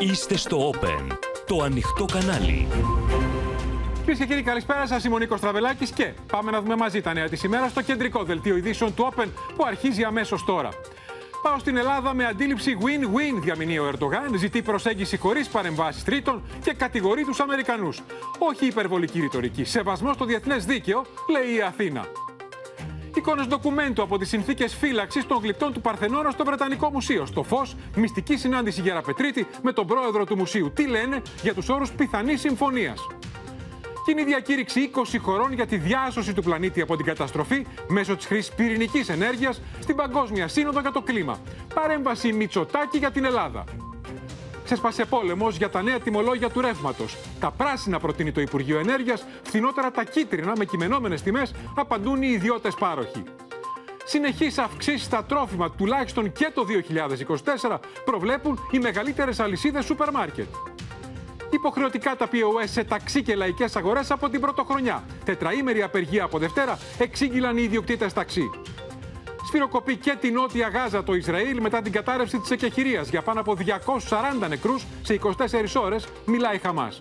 Είστε στο Open, το ανοιχτό κανάλι. Κυρίες και κύριοι, καλησπέρα σας. Είμαι ο Νίκος Τραβελάκης και πάμε να δούμε μαζί τα νέα της ημέρας στο κεντρικό δελτίο ειδήσεων του Open που αρχίζει αμέσως τώρα. Πάω στην Ελλάδα με αντίληψη win-win, διαμηνεί ο Ερντογάν, ζητεί προσέγγιση χωρίς παρεμβάσεις τρίτων και κατηγορεί τους Αμερικανούς. Όχι υπερβολική ρητορική. Σεβασμό στο διεθνές δίκαιο, λέει η Αθήνα. Εικόνες ντοκουμέντου από τις συνθήκες φύλαξης των γλυπτών του Παρθενώνα στο Βρετανικό Μουσείο. Στο φως, μυστική συνάντηση Γεραπετρίτη με τον πρόεδρο του μουσείου. Τι λένε για τους όρους πιθανής συμφωνίας; Κοινή διακήρυξη 20 χωρών για τη διάσωση του πλανήτη από την καταστροφή μέσω της χρήσης πυρηνικής ενέργειας στην Παγκόσμια Σύνοδο για το Κλίμα. Παρέμβαση Μητσοτάκη για την Ελλάδα. Ξέσπασε πόλεμος για τα νέα τιμολόγια του ρεύματος. Τα πράσινα προτείνει το Υπουργείο Ενέργειας, φθηνότερα τα κίτρινα με κειμενόμενες τιμές απαντούν οι ιδιώτες πάροχοι. Συνεχείς αυξήσεις στα τρόφιμα, τουλάχιστον και το 2024, προβλέπουν οι μεγαλύτερες αλυσίδες σούπερ μάρκετ. Υποχρεωτικά τα POS σε ταξί και λαϊκές αγορές από την πρωτοχρονιά. Τετραήμερη απεργία από Δευτέρα εξήγηλαν οι ιδιοκτήτες ταξί. Σφυροκοπεί και την Νότια Γάζα το Ισραήλ μετά την κατάρρευση της εκεχηρίας για πάνω από 240 νεκρούς σε 24 ώρες, μιλάει Χαμάς.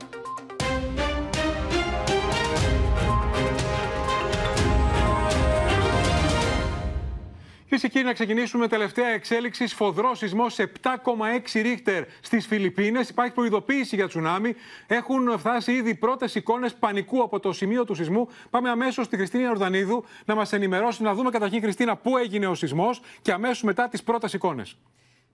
Κυρίε και κύριοι, να ξεκινήσουμε τελευταία εξέλιξη. Σφοδρό σεισμό 7,6 ρίχτερ στις Φιλιππίνες. Υπάρχει προειδοποίηση για τσουνάμι. Έχουν φτάσει ήδη πρώτες εικόνες πανικού από το σημείο του σεισμού. Πάμε αμέσως στη Χριστίνα Ορδανίδου να μας ενημερώσει, να δούμε καταρχήν, Χριστίνα, πού έγινε ο σεισμός και αμέσως μετά τις πρώτες εικόνες.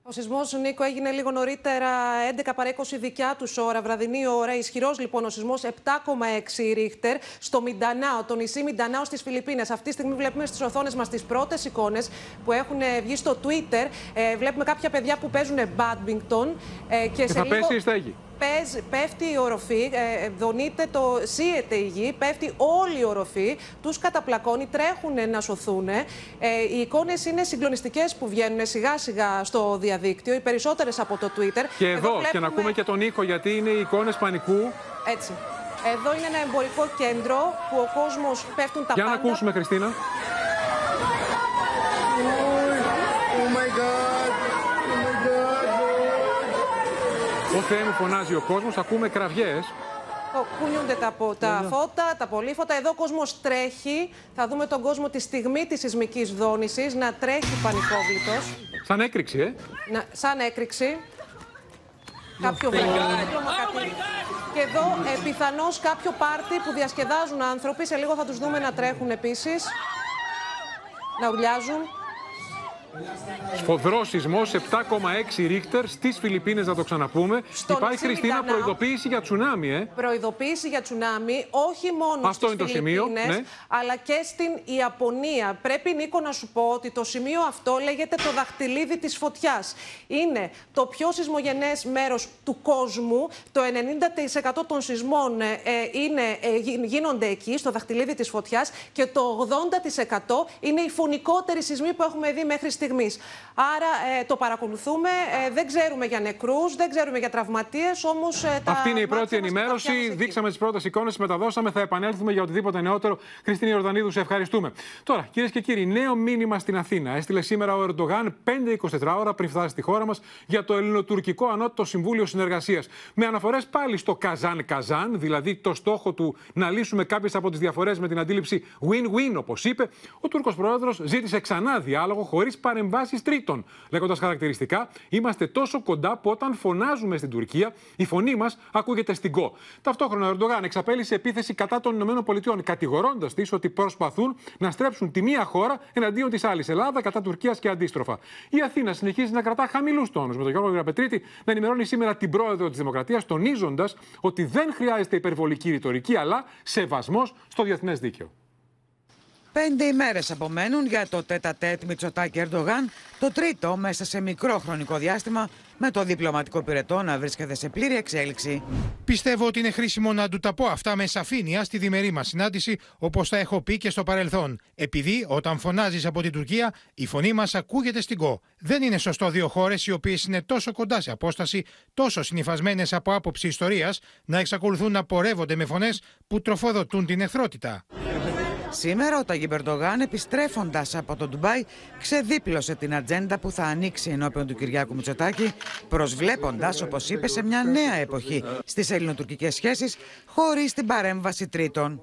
Ο σεισμός Νίκο έγινε λίγο νωρίτερα, 11 παρά 20 δικιά τους ώρα, βραδινή ώρα. Ισχυρός λοιπόν ο σεισμός, 7,6 ρίχτερ στο Μιντανάο, το νησί Μιντανάο στις Φιλιππίνες. Αυτή τη στιγμή βλέπουμε στις οθόνες μας τις πρώτες εικόνες που έχουν βγει στο Twitter. Ε, βλέπουμε κάποια παιδιά που παίζουν badminton. Ε, και, και σε θα λίγο... πέσει η στέγη πέφτει η οροφή, ε, δονείται το, σύεται η γη, πέφτει όλη η οροφή, τους καταπλακώνει, τρέχουν να σωθούν. Ε, οι εικόνες είναι συγκλονιστικές που βγαίνουν σιγά σιγά στο διαδίκτυο, οι περισσότερες από το Twitter. Και εδώ, εδώ και να ακούμε και τον ήχο, γιατί είναι οι εικόνες πανικού. Έτσι. Εδώ είναι ένα εμπορικό κέντρο που ο κόσμος πέφτουν τα Για πάντα. Για να ακούσουμε, Χριστίνα. Ω Θεέ μου φωνάζει ο κόσμος, ακούμε κραυγές. Κούνιονται τα, τα φώτα, τα πολύφωτα. Εδώ ο κόσμος τρέχει. Θα δούμε τον κόσμο τη στιγμή της σεισμικής δόνησης να τρέχει πανικόβλητος. Σαν έκρηξη, ε. Να, σαν έκρηξη. Κάποιο βρέφο. Και εδώ ε, πιθανώς κάποιο πάρτι που διασκεδάζουν άνθρωποι. Σε λίγο θα τους δούμε να τρέχουν επίσης. Να ουρλιάζουν. Σφοδρός σεισμός 7,6 ρίχτερ στις Φιλιππίνες, να το ξαναπούμε. Στον Υπάρχει, Χριστίνα, προειδοποίηση για τσουνάμι, ε. Προειδοποίηση για τσουνάμι, όχι μόνο Αυτό είναι το σημείο. Ναι. αλλά και στην Ιαπωνία. Πρέπει, Νίκο, να σου πω ότι το σημείο αυτό λέγεται το δαχτυλίδι της φωτιάς. Είναι το πιο σεισμογενές μέρος του κόσμου. Το 90% των σεισμών ε, είναι, ε, γίνονται εκεί, στο δαχτυλίδι της φωτιάς. Και το 80% είναι οι φωνικότεροι σεισμοί που έχουμε δει μέχρι στιγμή. Άρα ε, το παρακολουθούμε. Ε, δεν ξέρουμε για νεκρούς, δεν ξέρουμε για τραυματίες, όμως. Ε, Αυτή είναι η πρώτη ενημέρωση. Δείξαμε τις πρώτες εικόνες, μεταδώσαμε. Θα επανέλθουμε για οτιδήποτε νεότερο. Χριστίνη Ιορδανίδου, σε ευχαριστούμε. Τώρα, κυρίες και κύριοι, νέο μήνυμα στην Αθήνα. Έστειλε σήμερα ο Ερντογάν 5-24 ώρα πριν φτάσει στη χώρα μας για το Ελληνοτουρκικό Ανώτατο Συμβούλιο Συνεργασίας. Με αναφορές πάλι στο Καζάν-Καζάν, δηλαδή το στόχο του να λύσουμε κάποιες από τις διαφορές με την αντίληψη win-win, όπως είπε, ο Τούρκος Πρόεδρος ζήτησε ξανά διάλογο χωρίς παρεμβάσεις τρίτων. Λέγοντας χαρακτηριστικά, είμαστε τόσο κοντά που όταν φωνάζουμε στην Τουρκία, η φωνή μας ακούγεται στην ΚΟ. Ταυτόχρονα, ο Ερντογάν εξαπέλυσε επίθεση κατά των ΗΠΑ, κατηγορώντας της ότι προσπαθούν να στρέψουν τη μία χώρα εναντίον της άλλης, Ελλάδα κατά Τουρκίας και αντίστροφα. Η Αθήνα συνεχίζει να κρατά χαμηλούς τόνους, με τον Γιώργο Γραπετρίτη να ενημερώνει σήμερα την πρόεδρο της Δημοκρατίας, τονίζοντας ότι δεν χρειάζεται υπερβολική ρητορική, αλλά σεβασμός στο διεθνές δίκαιο. Πέντε ημέρες απομένουν για το τέτα τέτ Μητσοτάκη Ερντογάν, το τρίτο μέσα σε μικρό χρονικό διάστημα, με το διπλωματικό πυρετό να βρίσκεται σε πλήρη εξέλιξη. Πιστεύω ότι είναι χρήσιμο να του τα πω αυτά με σαφήνεια στη διμερή μας συνάντηση, όπως τα έχω πει και στο παρελθόν. Επειδή όταν φωνάζεις από την Τουρκία, η φωνή μας ακούγεται στην ΚΟ. Δεν είναι σωστό δύο χώρες οι οποίες είναι τόσο κοντά σε απόσταση, τόσο συνυφασμένες από άποψη ιστορίας, να εξακολουθούν να πορεύονται με φωνές που τροφοδοτούν την εχθρότητα. Σήμερα ο Ταγί Μπερντογάν επιστρέφοντας από το Ντουμπάι ξεδίπλωσε την ατζέντα που θα ανοίξει ενώπιον του Κυριάκου Μητσοτάκη προσβλέποντας, όπως είπε, σε μια νέα εποχή στις ελληνοτουρκικές σχέσεις χωρίς την παρέμβαση τρίτων.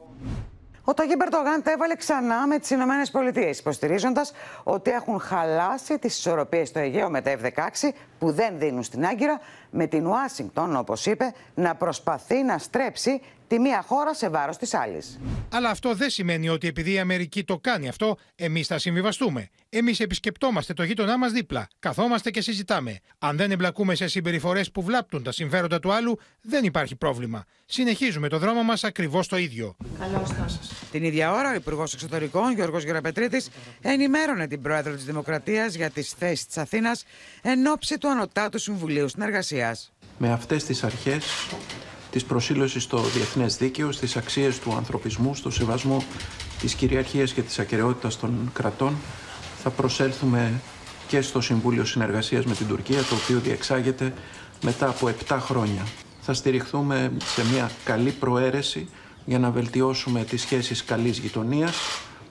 Ο Ταγί Μπερντογάν τα έβαλε ξανά με τις Ηνωμένες Πολιτείες, υποστηρίζοντας ότι έχουν χαλάσει τις ισορροπίες στο Αιγαίο με τα F-16 που δεν δίνουν στην Άγκυρα, με την Ουάσιγκτον, όπως είπε, να προσπαθεί να στρέψει τη μία χώρα σε βάρος της άλλης. Αλλά αυτό δεν σημαίνει ότι επειδή η Αμερική το κάνει αυτό, εμείς θα συμβιβαστούμε. Εμείς επισκεπτόμαστε το γείτονά μας δίπλα, καθόμαστε και συζητάμε. Αν δεν εμπλακούμε σε συμπεριφορές που βλάπτουν τα συμφέροντα του άλλου, δεν υπάρχει πρόβλημα. Συνεχίζουμε το δρόμο μας ακριβώς το ίδιο. Καλώ Την ίδια ώρα, ο Υπουργός Εξωτερικών, Γιώργος Γεραπετρίτης, ενημέρωνε την πρόεδρο της Δημοκρατίας για τις θέσεις της Αθήνας εν ώψη του Ανωτάτου Συμβουλίου Συνεργασίας. Με αυτές τις αρχές της προσήλωσης στο διεθνές δίκαιο, στις αξίες του ανθρωπισμού, στο σεβασμό της κυριαρχίας και της ακαιρεότητας των κρατών, θα προσέλθουμε και στο Συμβούλιο Συνεργασίας με την Τουρκία, το οποίο διεξάγεται μετά από 7 χρόνια. Θα στηριχθούμε σε μια καλή προαίρεση για να βελτιώσουμε τις σχέσεις καλής γειτονίας,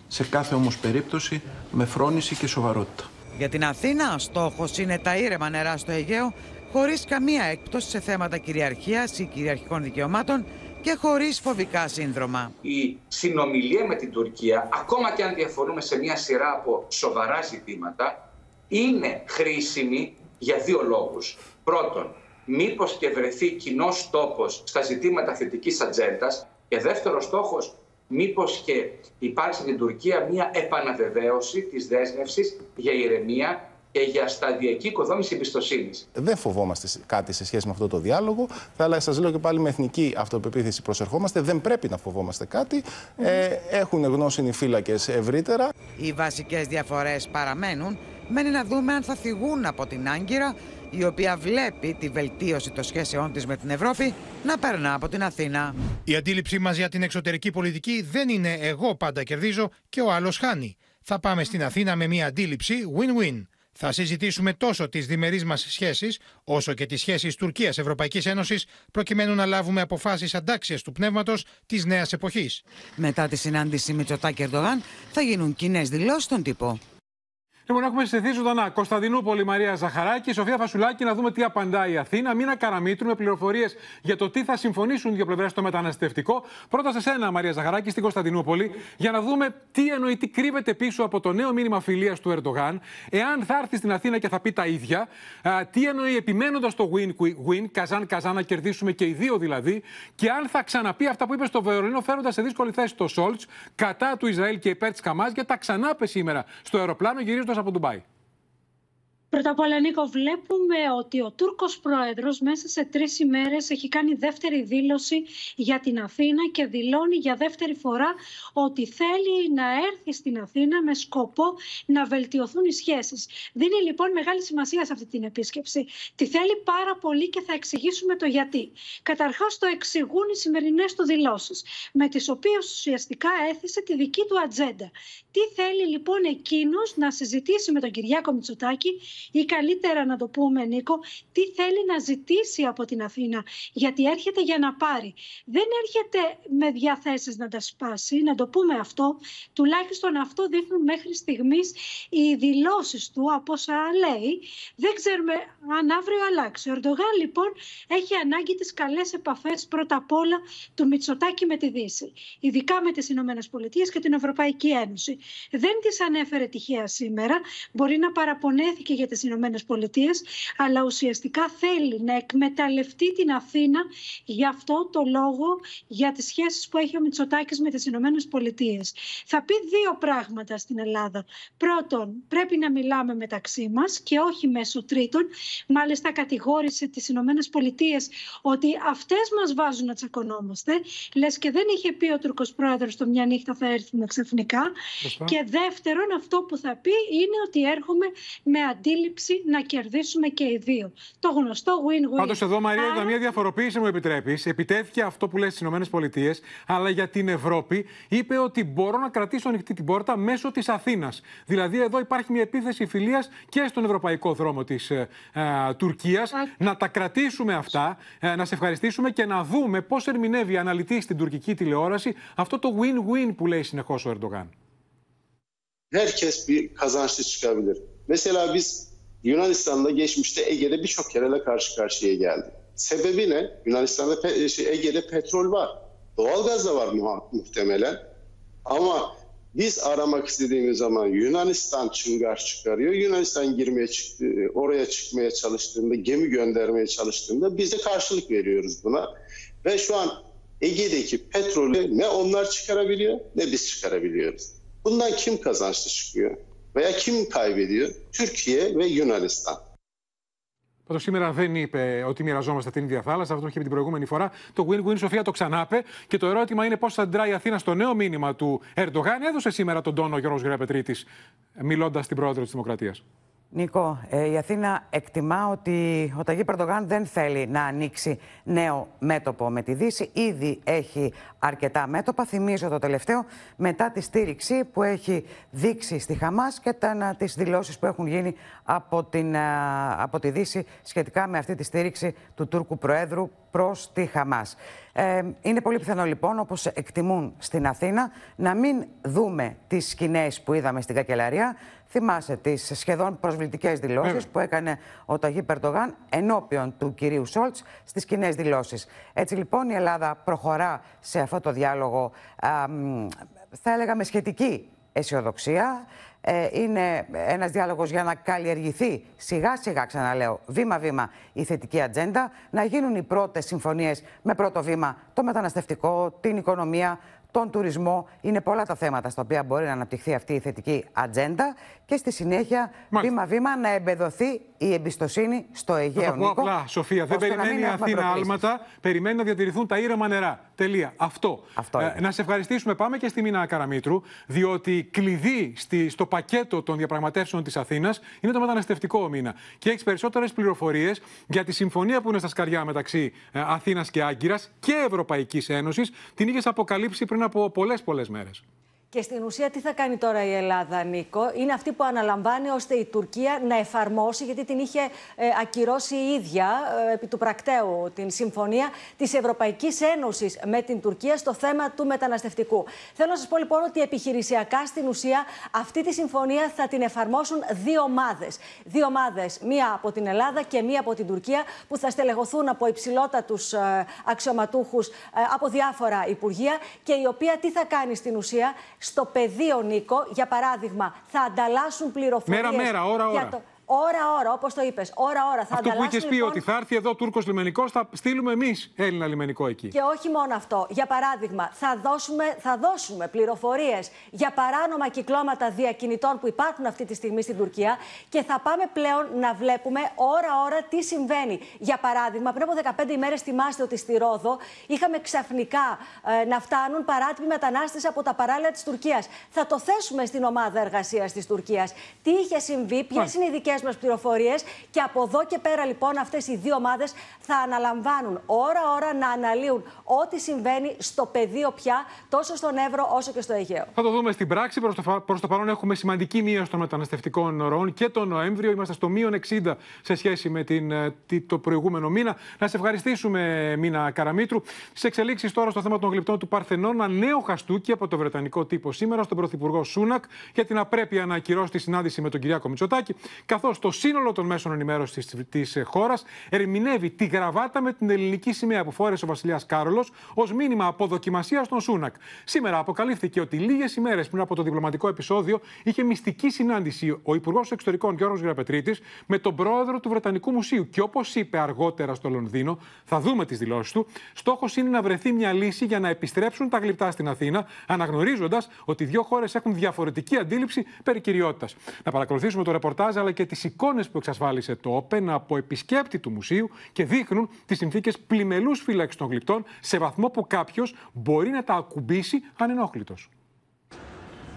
σε κάθε όμως περίπτωση με φρόνηση και σοβαρότητα. Για την Αθήνα, στόχος είναι τα ήρεμα νερά στο Αιγαίο χωρίς καμία έκπτωση σε θέματα κυριαρχίας ή κυριαρχικών δικαιωμάτων και χωρίς φοβικά σύνδρομα. Η συνομιλία με την Τουρκία, ακόμα και αν διαφωνούμε σε μια σειρά από σοβαρά ζητήματα, είναι χρήσιμη για δύο λόγους. Πρώτον, μήπως και βρεθεί κοινός τόπος στα ζητήματα θετικής ατζέντας και δεύτερος στόχος, μήπως και υπάρξει στην Τουρκία μια επαναβεβαίωση της δέσμευσης για ηρεμία και για σταδιακή οικοδόμηση εμπιστοσύνης. Δεν φοβόμαστε κάτι σε σχέση με αυτό το διάλογο. Θα σας λέω και πάλι με εθνική αυτοπεποίθηση προσερχόμαστε. Δεν πρέπει να φοβόμαστε κάτι. Ε, έχουν γνώσιμοι φύλακες ευρύτερα. Οι βασικές διαφορές παραμένουν. Μένει να δούμε αν θα θυγούν από την Άγκυρα, η οποία βλέπει τη βελτίωση των σχέσεών της με την Ευρώπη να περνά από την Αθήνα. Η αντίληψή μας για την εξωτερική πολιτική δεν είναι εγώ πάντα κερδίζω και ο άλλος χάνει. Θα πάμε στην Αθήνα με μια αντίληψη win-win. Θα συζητήσουμε τόσο τις διμερείς μας σχέσεις, όσο και τις σχέσεις Τουρκία-Ευρωπαϊκή Ένωσης, προκειμένου να λάβουμε αποφάσεις αντάξια του πνεύματος της νέας εποχής. Μετά τη συνάντηση Μητσοτάκη Ερντογάν, θα γίνουν κοινές δηλώσεις στον τύπο. Λοιπόν, έχουμε συζητήσει ζωντανά Κωνσταντινούπολη Μαρία Ζαχαράκη, Σοφία Φασουλάκη, να δούμε τι απαντάει η Αθήνα. Μήνα Καραμίτρου με πληροφορίες για το τι θα συμφωνήσουν δύο πλευρές στο μεταναστευτικό. Πρώτα σε σένα, Μαρία Ζαχαράκη, στην Κωνσταντινούπολη, για να δούμε τι εννοεί, τι κρύβεται πίσω από το νέο μήνυμα φιλίας του Ερντογάν. Εάν θα έρθει στην Αθήνα και θα πει τα ίδια, τι εννοεί επιμένοντας το win-win, καζάν καζάν να κερδίσουμε και οι δύο δηλαδή, και αν θα ξαναπεί αυτά που είπε στο Βερολίνο, φέροντας σε δύσκολη θέση το Σόλτς κατά του Ισραήλ και υπέρ της Καμά, γιατί τα ξανάπε σήμερα στο αεροπλάνο γυρίζοντας από Ντουμπάι. Πρώτα απ' όλα, Νίκο, βλέπουμε ότι ο Τούρκος πρόεδρος μέσα σε τρεις ημέρες έχει κάνει δεύτερη δήλωση για την Αθήνα και δηλώνει για δεύτερη φορά ότι θέλει να έρθει στην Αθήνα με σκοπό να βελτιωθούν οι σχέσεις. Δίνει λοιπόν μεγάλη σημασία σε αυτή την επίσκεψη. Τη θέλει πάρα πολύ και θα εξηγήσουμε το γιατί. Καταρχάς το εξηγούν οι σημερινές του δηλώσεις, με τις οποίες ουσιαστικά έθεσε τη δική του ατζέντα. Τι θέλει λοιπόν εκείνος να συζητήσει με τον Κυριάκο Μητσοτάκη ή καλύτερα να το πούμε Νίκο, τι θέλει να ζητήσει από την Αθήνα. Γιατί έρχεται για να πάρει. Δεν έρχεται με διαθέσεις να τα σπάσει, να το πούμε αυτό. Τουλάχιστον αυτό δείχνουν μέχρι στιγμής οι δηλώσεις του από όσα λέει. Δεν ξέρουμε αν αύριο αλλάξει. Ο Ερντογάν λοιπόν έχει ανάγκη τις καλές επαφές πρώτα απ' όλα του Μητσοτάκη με τη Δύση. Ειδικά με τις Ηνωμένες Πολιτείες και την Ευρωπαϊκή Ένωση. Δεν τις ανέφερε τυχαία σήμερα. Μπορεί να παραπονέθηκε για τις Ηνωμένες Πολιτείες, αλλά ουσιαστικά θέλει να εκμεταλλευτεί την Αθήνα για αυτό το λόγο, για τις σχέσεις που έχει ο Μητσοτάκης με τις Ηνωμένες Πολιτείες. Θα πει δύο πράγματα στην Ελλάδα. Πρώτον, πρέπει να μιλάμε μεταξύ μας και όχι μέσω τρίτων. Μάλιστα κατηγόρησε τις Ηνωμένες Πολιτείες ότι αυτές μας βάζουν να τσακωνόμαστε. Λες και δεν είχε πει ο Τουρκος Πρόεδρος το μια νύχτα θα έρθουμε ξαφνικά. Και δεύτερον, αυτό που θα πει είναι ότι έρχομαι με αντίληψη αντίληψη να κερδίσουμε και οι δύο. Το γνωστό win-win. Πάντως εδώ, Μαρία, Άρα... μια διαφοροποίηση μου επιτρέπεις. Επιτέθηκε αυτό που λέει στις ΗΠΑ, αλλά για την Ευρώπη είπε ότι μπορώ να κρατήσω ανοιχτή την πόρτα μέσω της Αθήνας. Δηλαδή, εδώ υπάρχει μια επίθεση φιλίας και στον ευρωπαϊκό δρόμο της ε, ε, Τουρκίας. Να τα κρατήσουμε αυτά, ε, να σε ευχαριστήσουμε και να δούμε πώς ερμηνεύει αναλυτής στην τουρκική τηλεόραση αυτό το win-win που λέει συνεχώς ο Ερντογάν. herkes bir kazançlı çıkabilir. Mesela biz Yunanistan'da geçmişte Ege'de birçok kereyle karşı karşıya geldik. Sebebi ne? Yunanistan'da pe- şey, Ege'de petrol var. Doğalgaz da var muhtemelen. Ama biz aramak istediğimiz zaman Yunanistan çıngar çıkarıyor. Yunanistan girmeye çıktı, oraya çıkmaya çalıştığında, gemi göndermeye çalıştığında biz de karşılık veriyoruz buna. Ve şu an Ege'deki petrolü ne onlar çıkarabiliyor ne biz çıkarabiliyoruz. Bundan kim kazançlı çıkıyor veya kim kaybediyor? Türkiye ve Yunanistan. Πάντως σήμερα δεν είπε ότι μοιραζόμαστε την ίδια θάλασσα. Αυτό είχε πει την προηγούμενη φορά. Το win-win Σοφία το ξανάπε. Και το ερώτημα είναι πώς θα αντιδράει η Αθήνα στο νέο μήνυμα του Ερντογάν. Έδωσε σήμερα τον τόνο ο Γιώργος Γραπετρίτης, μιλώντας στην πρόεδρο της Δημοκρατίας. Νίκο, ε, η Αθήνα εκτιμά ότι ο Ταγί Περντογάν δεν θέλει να ανοίξει νέο μέτωπο με τη Δύση. Ήδη έχει αρκετά μέτωπα. Θυμίζω το τελευταίο μετά τη στήριξη που έχει δείξει στη Χαμάς και τα, τις δηλώσεις που έχουν γίνει από, την, από τη Δύση σχετικά με αυτή τη στήριξη του Τούρκου Προέδρου προς τη Χαμάς. Ε, είναι πολύ πιθανό λοιπόν, όπως εκτιμούν στην Αθήνα, να μην δούμε τις σκηνές που είδαμε στην Κακελαρία. Θυμάσαι τις σχεδόν προσβλητικές δηλώσεις που έκανε ο Ταγί Περτογάν ενώπιον του κυρίου Σόλτς στις κοινές δηλώσεις. Έτσι λοιπόν η Ελλάδα προχωρά σε αυτό το διάλογο, α, θα έλεγα με σχετική αισιοδοξία. Ε, είναι ένας διάλογος για να καλλιεργηθεί σιγά σιγά, ξαναλέω, βήμα-βήμα η θετική ατζέντα, να γίνουν οι πρώτες συμφωνίες με πρώτο βήμα το μεταναστευτικό, την οικονομία, τον τουρισμό. Είναι πολλά τα θέματα στα οποία μπορεί να αναπτυχθεί αυτή η θετική ατζέντα και στη συνέχεια βήμα-βήμα να εμπεδοθεί η εμπιστοσύνη στο Αιγαίο. Θα το πω απλά, Σοφία, δεν περιμένει η Αθήνα άλματα, περιμένει να διατηρηθούν τα ήρεμα νερά. Τελεία. Αυτό. Αυτό ε, να σε ευχαριστήσουμε. Πάμε και στη Μίνα Καραμίτρου, διότι κλειδί στη, στο πακέτο των διαπραγματεύσεων της Αθήνας είναι το μεταναστευτικό μήνα. Και έχεις περισσότερες πληροφορίες για τη συμφωνία που είναι στα σκαριά μεταξύ ε, Αθήνας και Άγκυρας και Ευρωπαϊκής Ένωσης. Την είχες αποκαλύψει πριν από πολλές πολλές μέρες. Και στην ουσία τι θα κάνει τώρα η Ελλάδα, Νίκο, είναι αυτή που αναλαμβάνει ώστε η Τουρκία να εφαρμόσει, γιατί την είχε ε, ακυρώσει η ίδια ε, επί του πρακτέου την συμφωνία της Ευρωπαϊκής Ένωσης με την Τουρκία στο θέμα του μεταναστευτικού. Θέλω να σας πω λοιπόν ότι επιχειρησιακά στην ουσία αυτή τη συμφωνία θα την εφαρμόσουν δύο ομάδες. Δύο ομάδες, μία από την Ελλάδα και μία από την Τουρκία, που θα στελεχωθούν από υψηλότατους ε, αξιωματούχους ε, από διάφορα υπουργεία και η οποία τι θα κάνει στην ουσία; Στο πεδίο, Νίκο, για παράδειγμα, θα ανταλλάσσουν πληροφορίες... Μέρα-μέρα, ώρα-ώρα. Το... Ώρα-ώρα, όπως το είπες. Ώρα-ώρα. Θα αυτό που είχες πει λοιπόν... ότι θα έρθει εδώ Τούρκος λιμενικός, θα στείλουμε εμείς Έλληνα λιμενικό εκεί. Και όχι μόνο αυτό. Για παράδειγμα, θα δώσουμε, θα δώσουμε πληροφορίες για παράνομα κυκλώματα διακινητών που υπάρχουν αυτή τη στιγμή στην Τουρκία και θα πάμε πλέον να βλέπουμε ώρα-ώρα τι συμβαίνει. Για παράδειγμα, πριν από 15 ημέρες, θυμάστε ότι στη Ρόδο είχαμε ξαφνικά ε, να φτάνουν παράτυποι μετανάστες από τα παράλια της Τουρκίας. Θα το θέσουμε στην ομάδα εργασίας της Τουρκίας. Τι είχε συμβεί, ποιες είναι οι δικές μας πληροφορίες και από εδώ και πέρα λοιπόν αυτές οι δύο ομάδες θα αναλαμβάνουν ώρα-ώρα να αναλύουν ό,τι συμβαίνει στο πεδίο πια, τόσο στον Εύρο όσο και στο Αιγαίο. Θα το δούμε στην πράξη. Προς το, προς το παρόν έχουμε σημαντική μείωση των μεταναστευτικών ροών και τον Νοέμβριο. Είμαστε στο μείον 60 σε σχέση με την, το προηγούμενο μήνα. Να σε ευχαριστήσουμε, Μίνα Καραμίτρου. Σε εξελίξεις τώρα στο θέμα των γλυπτών του Παρθενών, ένα νέο χαστούκι από το Βρετανικό τύπο σήμερα στον Πρωθυπουργό Σούνακ για την απρέπεια να ακυρώσει τη συνάντηση με τον Κυριάκο Μητσοτάκη, καθώς το σύνολο των μέσων ενημέρωσης της χώρας ερμηνεύει τη γραβάτα με την ελληνική σημαία που φόρεσε ο Βασιλιάς Κάρολος ως μήνυμα αποδοκιμασίας στον Σούνακ. Σήμερα αποκαλύφθηκε ότι λίγες ημέρες πριν από το διπλωματικό επεισόδιο είχε μυστική συνάντηση ο Υπουργός Εξωτερικών Γιώργος Γραπετρίτης με τον πρόεδρο του Βρετανικού Μουσείου. Και όπως είπε αργότερα στο Λονδίνο, θα δούμε τις δηλώσεις του, στόχος είναι να βρεθεί μια λύση για να επιστρέψουν τα γλυπτά στην Αθήνα, αναγνωρίζοντας ότι οι δύο χώρες έχουν διαφορετική αντίληψη περί κυριότητας. Να παρακολουθήσουμε το ρεπορτάζ αλλά και τις εικόνες που εξασφάλισε το Open από επισκέπτη του μουσείου και δείχνουν τις συνθήκες πλημελούς φύλαξης των γλυπτών σε βαθμό που κάποιος μπορεί να τα ακουμπήσει ανενόχλητος.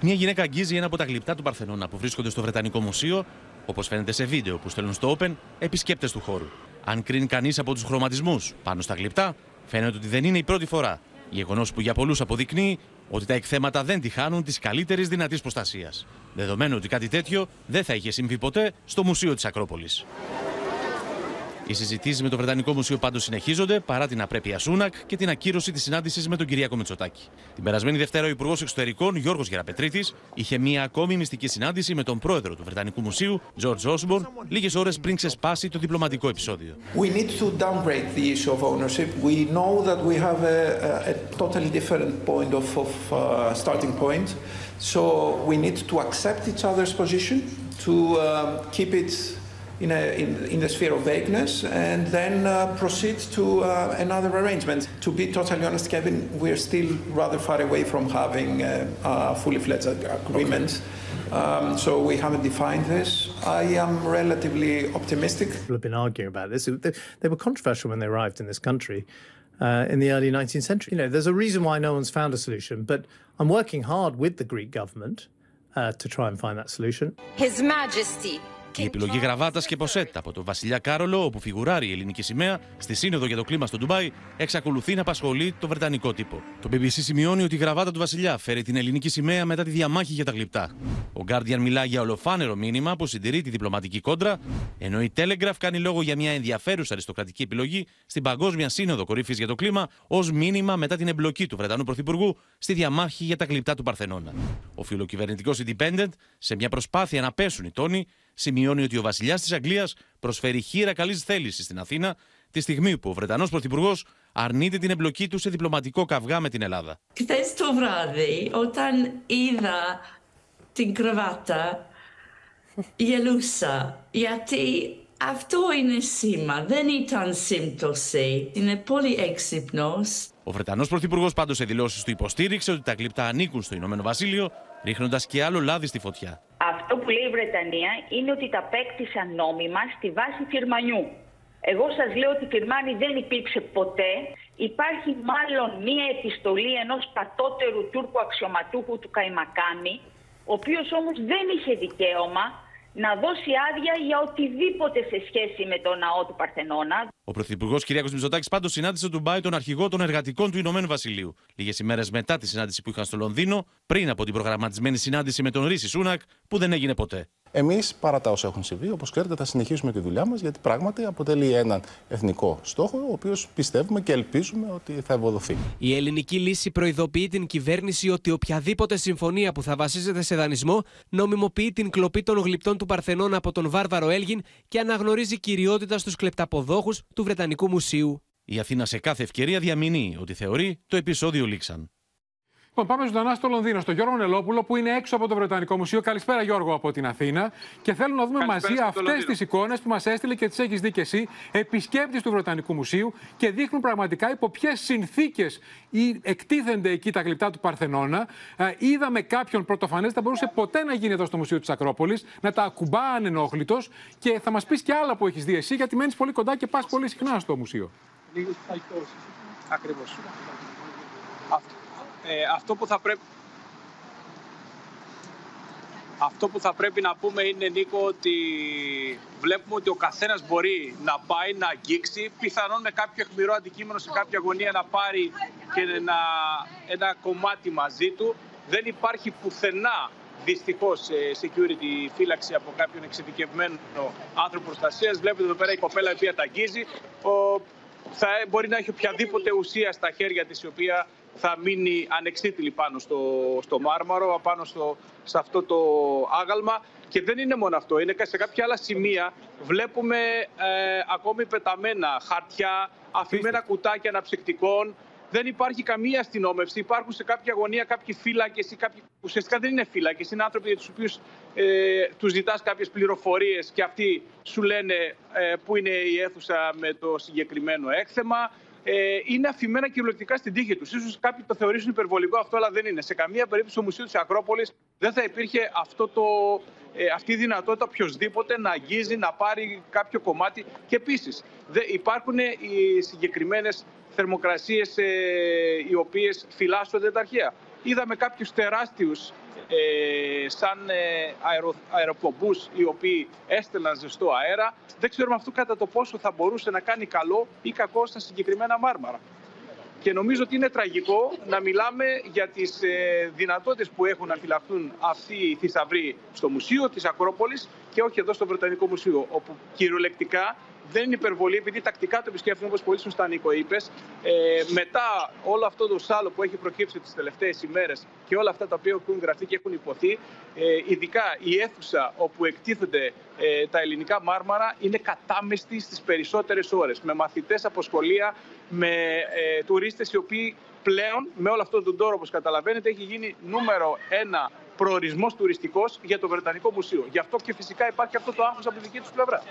Μια γυναίκα αγγίζει ένα από τα γλυπτά του Παρθενώνα που βρίσκονται στο Βρετανικό Μουσείο όπως φαίνεται σε βίντεο που στέλνουν στο Open επισκέπτες του χώρου. Αν κρίνει κανείς από τους χρωματισμούς πάνω στα γλυπτά, φαίνεται ότι δεν είναι η πρώτη φορά. Γεγονός που για πολλούς αποδεικνύει ότι τα εκθέματα δεν τη χάνουν της καλύτερης δυνατής προστασίας. Δεδομένου ότι κάτι τέτοιο δεν θα είχε συμβεί ποτέ στο Μουσείο της Ακρόπολης. Οι συζητήσεις με το Βρετανικό Μουσείο πάντως συνεχίζονται παρά την απρέπεια Σούνακ και την ακύρωση της συνάντησης με τον Κυριάκο Μητσοτάκη. Την περασμένη Δευτέρα, ο Υπουργός Εξωτερικών Γιώργος Γεραπετρίτης είχε μία ακόμη μυστική συνάντηση με τον πρόεδρο του Βρετανικού Μουσείου, George Osborne, λίγες ώρες πριν ξεσπάσει το διπλωματικό επεισόδιο. We need to downgrade the issue of ownership. We know that we have a, a totally different point of, of uh, starting point. So we need to accept each other's position, to um, keep it in, a, in, in the sphere of vagueness and then uh, proceed to uh, another arrangement. To be totally honest, Kevin, we're still rather far away from having uh, a fully fledged agreement. Um, so we haven't defined this. I am relatively optimistic. People have been arguing about this. They, they were controversial when they arrived in this country uh, in the early 19th century. You know, there's a reason why no one's found a solution, but I'm working hard with the Greek government uh, to try and find that solution. His Majesty Η επιλογή γραβάτας και ποσέτα από τον Βασιλιά Κάρολο, όπου φιγουράρει η ελληνική σημαία, στη Σύνοδο για το κλίμα στο Ντουμπάι, εξακολουθεί να απασχολεί το βρετανικό τύπο. Το BBC σημειώνει ότι η γραβάτα του Βασιλιά φέρει την ελληνική σημαία μετά τη διαμάχη για τα γλυπτά. Ο Guardian μιλά για ολοφάνερο μήνυμα που συντηρεί τη διπλωματική κόντρα, ενώ η Telegraph κάνει λόγο για μια ενδιαφέρουσα αριστοκρατική επιλογή στην Παγκόσμια Σύνοδο Κορύφης για το Κλίμα ως μήνυμα μετά την εμπλοκή του Βρετανού Πρωθυπουργού στη διαμάχη για τα γλυπτά του Παρθενώνα. Ο φιλοκυβερνητικός Independent, σε μια προσπάθεια να πέσουν οι τόνοι, σημειώνει ότι ο βασιλιάς της Αγγλίας προσφέρει χείρα καλής θέλησης στην Αθήνα τη στιγμή που ο Βρετανός Πρωθυπουργός αρνείται την εμπλοκή του σε διπλωματικό καυγά με την Ελλάδα. Χθες το βράδυ, όταν είδα την κρεβάτα, γελούσα. Γιατί αυτό είναι σήμα, δεν ήταν σύμπτωση. Είναι πολύ έξυπνος. Ο Βρετανός Πρωθυπουργός πάντως σε δηλώσεις του υποστήριξε ότι τα γλυπτά ανήκουν στο Ηνωμένο Βασίλειο, ρίχνοντας και άλλο λάδι στη φωτιά. Βρετανία είναι ότι τα απέκτησαν νόμιμα στη βάση φυρμανιού. Εγώ σας λέω ότι φυρμάνι δεν υπήρξε ποτέ. Υπάρχει μάλλον μία επιστολή ενός πατότερου Τούρκου αξιωματούχου του Καϊμακάμι, ο οποίος όμως δεν είχε δικαίωμα να δώσει άδεια για οτιδήποτε σε σχέση με το ναό του Παρθενώνα. Ο Πρωθυπουργός Κυριάκος Μητσοτάκης πάντως συνάντησε τον Ντουμπάι τον αρχηγό των εργατικών του Ηνωμένου Βασιλείου. Λίγες ημέρες μετά τη συνάντηση που είχαν στο Λονδίνο, πριν από την προγραμματισμένη συνάντηση με τον Ρίση Σούνακ, που δεν έγινε ποτέ. Εμείς, παρά τα όσα έχουν συμβεί, όπως ξέρετε, θα συνεχίσουμε τη δουλειά μας, γιατί πράγματι αποτελεί έναν εθνικό στόχο, ο οποίος πιστεύουμε και ελπίζουμε ότι θα ευοδοθεί. Η ελληνική λύση προειδοποιεί την κυβέρνηση ότι οποιαδήποτε συμφωνία που θα βασίζεται σε δανεισμό νομιμοποιεί την κλοπή των γλυπτών του Παρθενών από τον βάρβαρο Έλγιν και αναγνωρίζει κυριότητα στους κλεπταποδόχους του Βρετανικού Μουσείου. Η Αθήνα σε κάθε ευκαιρία διαμηνύει ότι θεωρεί το επεισόδιο λήξαν. Λοιπόν, πάμε ζωντανά στο Λονδίνο, στο Γιώργο Νελόπουλο που είναι έξω από το Βρετανικό Μουσείο. Καλησπέρα, Γιώργο, από την Αθήνα. Και θέλω να δούμε μαζί αυτές τις εικόνες που μας έστειλε και τις έχεις δει και εσύ, επισκέπτη του Βρετανικού Μουσείου και δείχνουν πραγματικά υπό ποιες συνθήκες εκτίθενται εκεί τα γλυπτά του Παρθενώνα. Ε, είδαμε κάποιον πρωτοφανές, δεν μπορούσε ποτέ να γίνει εδώ στο Μουσείο της Ακρόπολης, να τα ακουμπά ανενόχλητο και θα μας πεις και άλλα που έχεις δει εσύ, γιατί μένεις πολύ κοντά και πας πολύ συχνά στο μουσείο. Ακριβώς. Ε, αυτό που θα πρέπει αυτό που θα πρέπει να πούμε είναι, Νίκο, ότι βλέπουμε ότι ο καθένας μπορεί να πάει να αγγίξει, πιθανόν με κάποιο αιχμηρό αντικείμενο σε κάποια γωνία να πάρει και να, ένα κομμάτι μαζί του. Δεν υπάρχει πουθενά δυστυχώς security φύλαξη από κάποιον εξειδικευμένο άνθρωπο προστασίας. Βλέπετε εδώ πέρα η κοπέλα η οποία τα αγγίζει. Ο, θα μπορεί να έχει οποιαδήποτε ουσία στα χέρια της η οποία θα μείνει ανεξίτηλη πάνω στο, στο μάρμαρο, πάνω στο, σε αυτό το άγαλμα. Και δεν είναι μόνο αυτό, είναι και σε κάποια άλλα σημεία βλέπουμε ε, ακόμη πεταμένα χαρτιά, αφημένα κουτάκια αναψυκτικών. Δεν υπάρχει καμία αστυνόμευση. Υπάρχουν σε κάποια γωνία κάποιοι φύλακες ή κάποιοι. Ουσιαστικά δεν είναι φύλακες, είναι άνθρωποι για τους οποίους ε, τους ζητάς κάποιες πληροφορίες και αυτοί σου λένε ε, πού είναι η αίθουσα με το συγκεκριμένο έκθεμα ε, είναι αφημένα κυριολεκτικά στην τύχη τους. σω κάποιοι το θεωρήσουν υπερβολικό αυτό, αλλά δεν είναι. Σε καμία περίπτωση στο Μουσείο της Ακρόπολης δεν θα υπήρχε αυτό το, ε, αυτή η δυνατότητα οποιοδήποτε να αγγίζει, να πάρει κάποιο κομμάτι. Και επίσης υπάρχουν οι συγκεκριμένες θερμοκρασίες ε, οι οποίες φυλάσσονται τα αρχαία. Είδαμε κάποιους τεράστιους ε, σαν ε, αερο, αεροπομπούς οι οποίοι έστελναν ζεστό αέρα. Δεν ξέρουμε αυτό κατά το πόσο θα μπορούσε να κάνει καλό ή κακό στα συγκεκριμένα μάρμαρα. Και νομίζω ότι είναι τραγικό να μιλάμε για τις ε, δυνατότητες που έχουν να φυλαχθούν αυτοί οι θησαυροί στο Μουσείο της Ακρόπολης και όχι εδώ στο Βρετανικό Μουσείο, όπου κυριολεκτικά δεν είναι υπερβολή, επειδή τακτικά το επισκέφτομαι, όπως πολύ σωστά Νίκο είπες. Ε, μετά όλο αυτό το σάλο που έχει προκύψει τις τελευταίες ημέρες και όλα αυτά τα οποία έχουν γραφτεί και έχουν υποθεί, ε, ειδικά η αίθουσα όπου εκτίθενται ε, τα ελληνικά μάρμαρα είναι κατάμεστη στις περισσότερες ώρες. Με μαθητές από σχολεία, με ε, τουρίστες οι οποίοι πλέον με όλο αυτόν τον τόρο, όπως καταλαβαίνετε, έχει γίνει νούμερο ένα προορισμός τουριστικός για το Βρετανικό Μουσείο. Γι' αυτό και φυσικά υπάρχει αυτό το άγχος από τη δική τους πλευρά.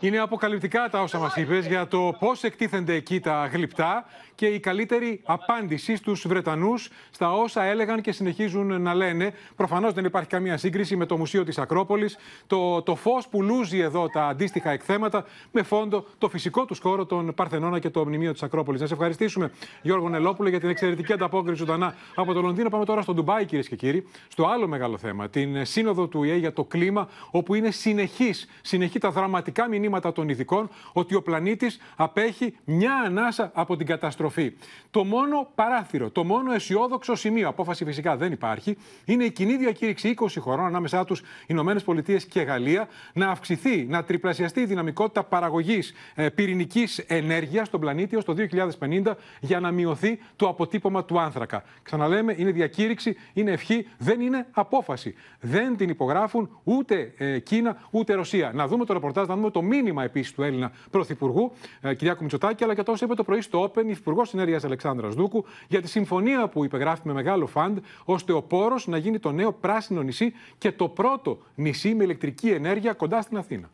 Είναι αποκαλυπτικά τα όσα μας είπες για το πώς εκτίθενται εκεί τα γλυπτά και η καλύτερη απάντηση στους Βρετανούς στα όσα έλεγαν και συνεχίζουν να λένε. Προφανώς δεν υπάρχει καμία σύγκριση με το Μουσείο της Ακρόπολης, το, το φως που λούζει εδώ τα αντίστοιχα εκθέματα, με φόντο το φυσικό τους χώρο των Παρθενώνα και το μνημείο της Ακρόπολης. Να σε ευχαριστήσουμε, Γιώργο Νελόπουλο, για την εξαιρετική ανταπόκριση ζωντανά από το Λονδίνο. Πάμε τώρα στο Ντουμπάι, κυρίες και κύριοι, στο άλλο μεγάλο θέμα, την σύνοδο του ΙΕ για το κλίμα, όπου είναι συνεχής, συνεχή τα δραματικά μηνύματα των ειδικών ότι ο πλανήτης απέχει μια ανάσα από την καταστροφή. Το μόνο παράθυρο, το μόνο αισιόδοξο σημείο, απόφαση φυσικά δεν υπάρχει, είναι η κοινή διακήρυξη 20 χωρών ανάμεσά τους Ηνωμένες Πολιτείες και Γαλλία να αυξηθεί, να τριπλασιαστεί η δυναμικότητα παραγωγής ε, πυρηνικής ενέργειας στον πλανήτη ως το 2050 για να μειωθεί το αποτύπωμα του άνθρακα. Ξαναλέμε, είναι διακήρυξη, είναι ευχή, δεν είναι απόφαση. Δεν την υπογράφουν ούτε ε, Κίνα ούτε Ρωσία. Να δούμε το ρεπορτάζ, να δούμε το μήνυμα επίσης του Έλληνα Πρωθυπουργού ε, Κυριάκου Μητσοτάκη, αλλά και τόσο είπε το πρωί στο Open η Υπουργό Ενέργειας Αλεξάνδρας Δούκου για τη συμφωνία που υπεγράφει με μεγάλο φαντ, ώστε ο Πόρος να γίνει το νέο πράσινο νησί και το πρώτο νησί με ηλεκτρική ενέργεια κοντά στην Αθήνα.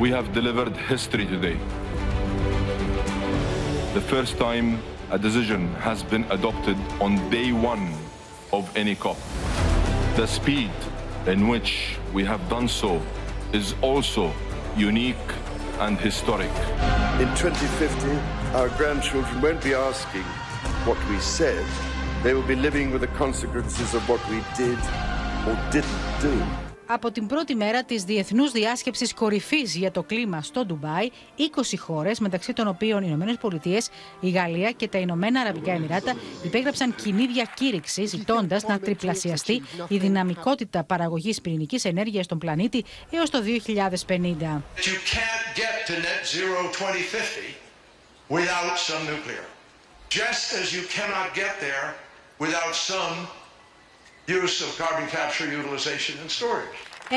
We have delivered history today. The first time a decision has been adopted on day one of any COP. The speed in which we have done so is also unique and historic. In 2050, our grandchildren won't be asking what we said. They will be living with the consequences of what we did or didn't do. Από την πρώτη μέρα της Διεθνούς Διάσκεψης Κορυφής για το Κλίμα στο Ντουμπάι, 20 χώρες, μεταξύ των οποίων οι Ηνωμένες Πολιτείες, η Γαλλία και τα Ηνωμένα Αραβικά Εμμυράτα, υπέγραψαν κοινή διακήρυξη, ζητώντας να τριπλασιαστεί η δυναμικότητα παραγωγής πυρηνικής ενέργειας στον πλανήτη έως το 2050.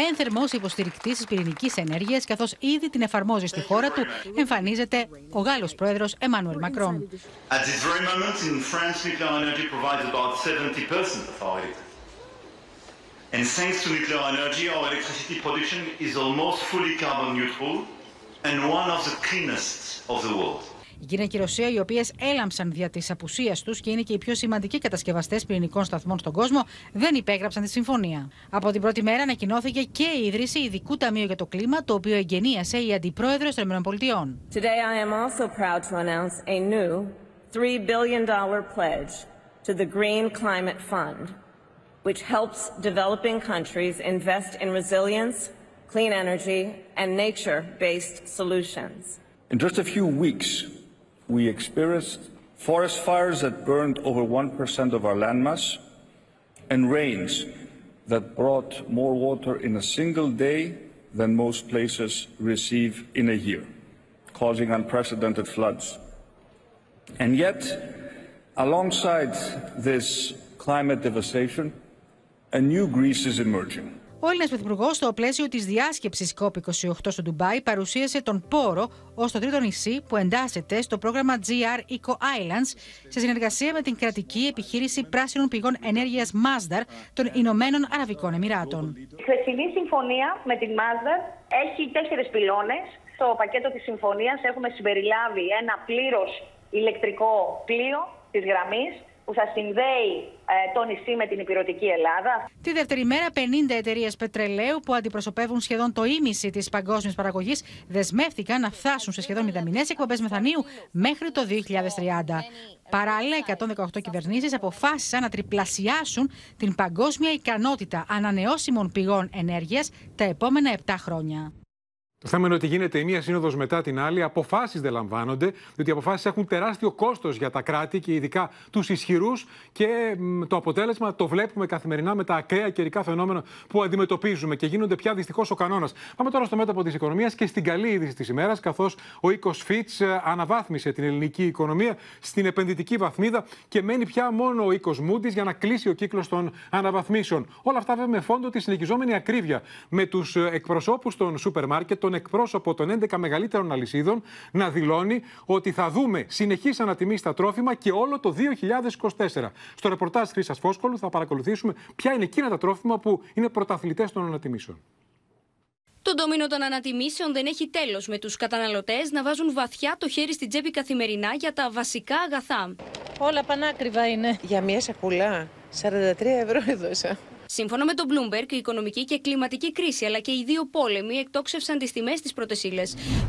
Ένθερμο υποστηρικτής της πυρηνικής ενέργειας, καθώς ήδη την εφαρμόζει στη χώρα του, εμφανίζεται ο γάλλος πρόεδρος Εμμανουέλ Μακρόν. And one of the cleanest of the world. Η Κίνα και η Ρωσία, οι οποίες έλαμψαν δια της απουσίας τους και είναι και οι πιο σημαντικοί κατασκευαστές πυρηνικών σταθμών στον κόσμο, δεν υπέγραψαν τη συμφωνία. Από την πρώτη μέρα ανακοινώθηκε και η ίδρυση ειδικού ταμείου για το κλίμα, το οποίο εγκαινίασε η αντιπρόεδρος των ΗΠΑ. Today I am also proud to announce a new $3 billion pledge to the Green Climate Fund, which helps developing countries invest in resilience, clean energy, and nature-based solutions. In just a few weeks, we experienced forest fires that burned over 1% of our landmass and rains that brought more water in a single day than most places receive in a year, causing unprecedented floods. And yet, alongside this climate devastation, a new Greece is emerging. Ο Έλληνας Πρωθυπουργός, στο πλαίσιο της διάσκεψης COP28 στο Ντουμπάι, παρουσίασε τον Πόρο ως το τρίτο νησί που εντάσσεται στο πρόγραμμα GR Eco Islands σε συνεργασία με την κρατική επιχείρηση πράσινων πηγών ενέργειας Masdar των Ηνωμένων Αραβικών Εμμυράτων. Η χθεσινή συμφωνία με την Masdar έχει τέσσερις πυλώνες. Στο πακέτο της συμφωνίας έχουμε συμπεριλάβει ένα πλήρως ηλεκτρικό πλοίο της γραμμής που θα συνδέει ε, το νησί με την υπηρετική Ελλάδα. Τη δεύτερη μέρα, 50 εταιρείες πετρελαίου που αντιπροσωπεύουν σχεδόν το ίμιση της παγκόσμιας παραγωγής δεσμεύτηκαν να φτάσουν σε σχεδόν μηδαμινές εκπομπές μεθανίου μέχρι το 2030. Παράλληλα, 118 κυβερνήσεις αποφάσισαν να τριπλασιάσουν την παγκόσμια ικανότητα ανανεώσιμων πηγών ενέργειας τα επόμενα 7 χρόνια. Το θέμα είναι ότι γίνεται η μία σύνοδος μετά την άλλη, αποφάσεις δεν λαμβάνονται, διότι οι αποφάσεις έχουν τεράστιο κόστος για τα κράτη και ειδικά τους ισχυρούς και το αποτέλεσμα το βλέπουμε καθημερινά με τα ακραία καιρικά φαινόμενα που αντιμετωπίζουμε και γίνονται πια δυστυχώς ο κανόνας. Πάμε τώρα στο μέτωπο της οικονομίας και στην καλή είδηση της ημέρας, καθώς ο οίκος Φιτ αναβάθμισε την ελληνική οικονομία στην επενδυτική βαθμίδα και μένει πια μόνο ο οίκος Μούντις για να κλείσει ο κύκλος των αναβαθμίσεων. Όλα αυτά βέβαια με φόντο τη συνεχιζόμενη ακρίβεια με τους εκπροσώπους των σούπερ μάρκετ, τον εκπρόσωπο των 11 μεγαλύτερων αλυσίδων να δηλώνει ότι θα δούμε συνεχή ανατιμή στα τρόφιμα και όλο το 2024. Στο ρεπορτάζ Χρήσας Φόσκολου θα παρακολουθήσουμε ποια είναι εκείνα τα τρόφιμα που είναι πρωταθλητές των ανατιμήσεων. Το ντόμινο των ανατιμήσεων δεν έχει τέλος, με τους καταναλωτές να βάζουν βαθιά το χέρι στην τσέπη καθημερινά για τα βασικά αγαθά. Όλα πανάκριβα είναι. Για μία σακούλα, 43 ευρώ έδωσα. Σύμφωνα με τον Bloomberg, η οικονομική και κλιματική κρίση αλλά και οι δύο πόλεμοι εκτόξευσαν τις τιμές της πρώτε ύλε.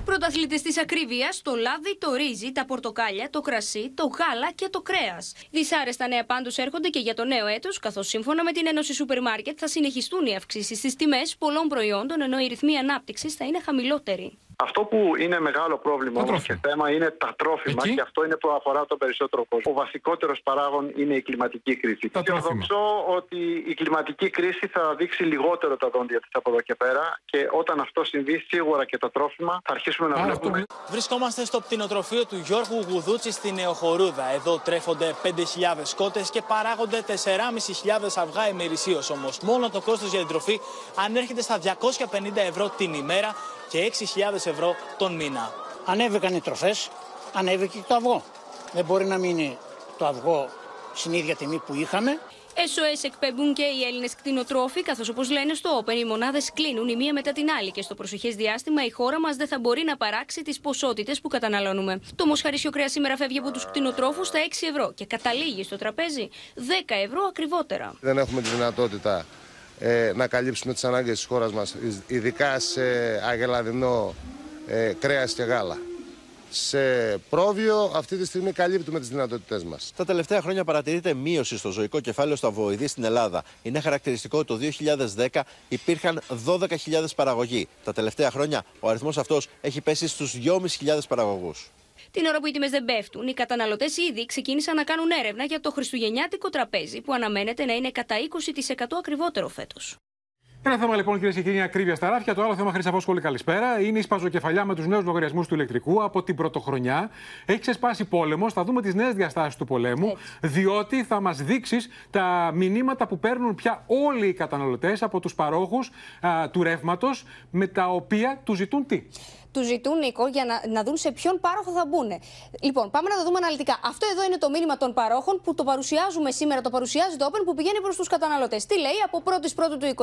Πρωταθλητέ της ακρίβειας, το λάδι, το ρύζι, τα πορτοκάλια, το κρασί, το γάλα και το κρέας. Δυσάρεστα νέα πάντως έρχονται και για το νέο έτος, καθώς σύμφωνα με την Ένωση Σούπερ Μάρκετ θα συνεχιστούν οι αυξήσεις στις τιμές πολλών προϊόντων, ενώ οι ρυθμοί ανάπτυξης θα είναι χαμηλότεροι. Αυτό που είναι μεγάλο πρόβλημα όμως και θέμα είναι τα τρόφιμα Εκεί; και αυτό είναι που αφορά τον περισσότερο κόσμο. Ο βασικότερος παράγον είναι η κλιματική κρίση. Θεωρώ ότι η κλιματική κρίση θα δείξει λιγότερο τα δόντια της από εδώ και πέρα και όταν αυτό συμβεί, σίγουρα και τα τρόφιμα θα αρχίσουμε να βλέπουμε. Βρισκόμαστε στο πτηνοτροφείο του Γιώργου Γουδούτσι στην Νεοχορούδα. Εδώ τρέφονται 5.000 κότε και παράγονται 4.500 αυγά ημερησίως όμως. Μόνο το κόστος για την τροφή ανέρχεται στα 250 ευρώ την ημέρα και 6.000 ευρώ τον μήνα. Ανέβηκαν οι τροφές, ανέβηκε και το αυγό. Δεν μπορεί να μείνει το αυγό στην ίδια τιμή που είχαμε. SOS εκπέμπουν και οι Έλληνες κτηνοτρόφοι, καθώς όπως λένε στο Open, οι μονάδες κλείνουν η μία μετά την άλλη και στο προσεχές διάστημα η χώρα μας δεν θα μπορεί να παράξει τις ποσότητες που καταναλώνουμε. Το μοσχαρίσιο κρέας σήμερα φεύγει από τους κτηνοτρόφους στα 6 ευρώ και καταλήγει στο τραπέζι 10 ευρώ ακριβότερα. Δεν έχουμε τη δυνατότητα ε, να καλύψουμε τις ανάγκες της χώρας μας, ειδικά σε αγελαδινό ε, κρέας και γάλα. Σε πρόβιο αυτή τη στιγμή καλύπτουμε τις δυνατότητές μας. Τα τελευταία χρόνια παρατηρείται μείωση στο ζωικό κεφάλαιο στα βοηδή στην Ελλάδα. Είναι χαρακτηριστικό ότι το 2010 υπήρχαν 12.000 παραγωγοί. Τα τελευταία χρόνια ο αριθμός αυτός έχει πέσει στους 2.500 παραγωγούς. Την ώρα που οι τιμές δεν πέφτουν, οι καταναλωτές ήδη ξεκίνησαν να κάνουν έρευνα για το χριστουγεννιάτικο τραπέζι που αναμένεται να είναι κατά 20% ακριβότερο φέτος. Ένα θέμα λοιπόν, κυρίες και κύριοι, είναι ακρίβεια στα ράφια. Το άλλο θέμα, Χρυσαφό Σχολή, καλησπέρα. Είναι η σπαζοκεφαλιά με τους νέους λογαριασμούς του ηλεκτρικού από την πρωτοχρονιά. Έχει ξεσπάσει πόλεμος. Θα δούμε τις νέες διαστάσεις του πολέμου, Έτσι. διότι θα μας δείξεις τα μηνύματα που παίρνουν πια όλοι οι καταναλωτές από τους παρόχους του ρεύματος, με τα οποία του ζητούν τι; Του ζητούν, Νίκο, για να, να δουν σε ποιον πάροχο θα μπουν. Λοιπόν, πάμε να το δούμε αναλυτικά. Αυτό εδώ είναι το μήνυμα των παρόχων που το παρουσιάζουμε σήμερα, το παρουσιάζει το Open που πηγαίνει προς τους καταναλωτές. Τι λέει, από 1η Πρώτου του 2024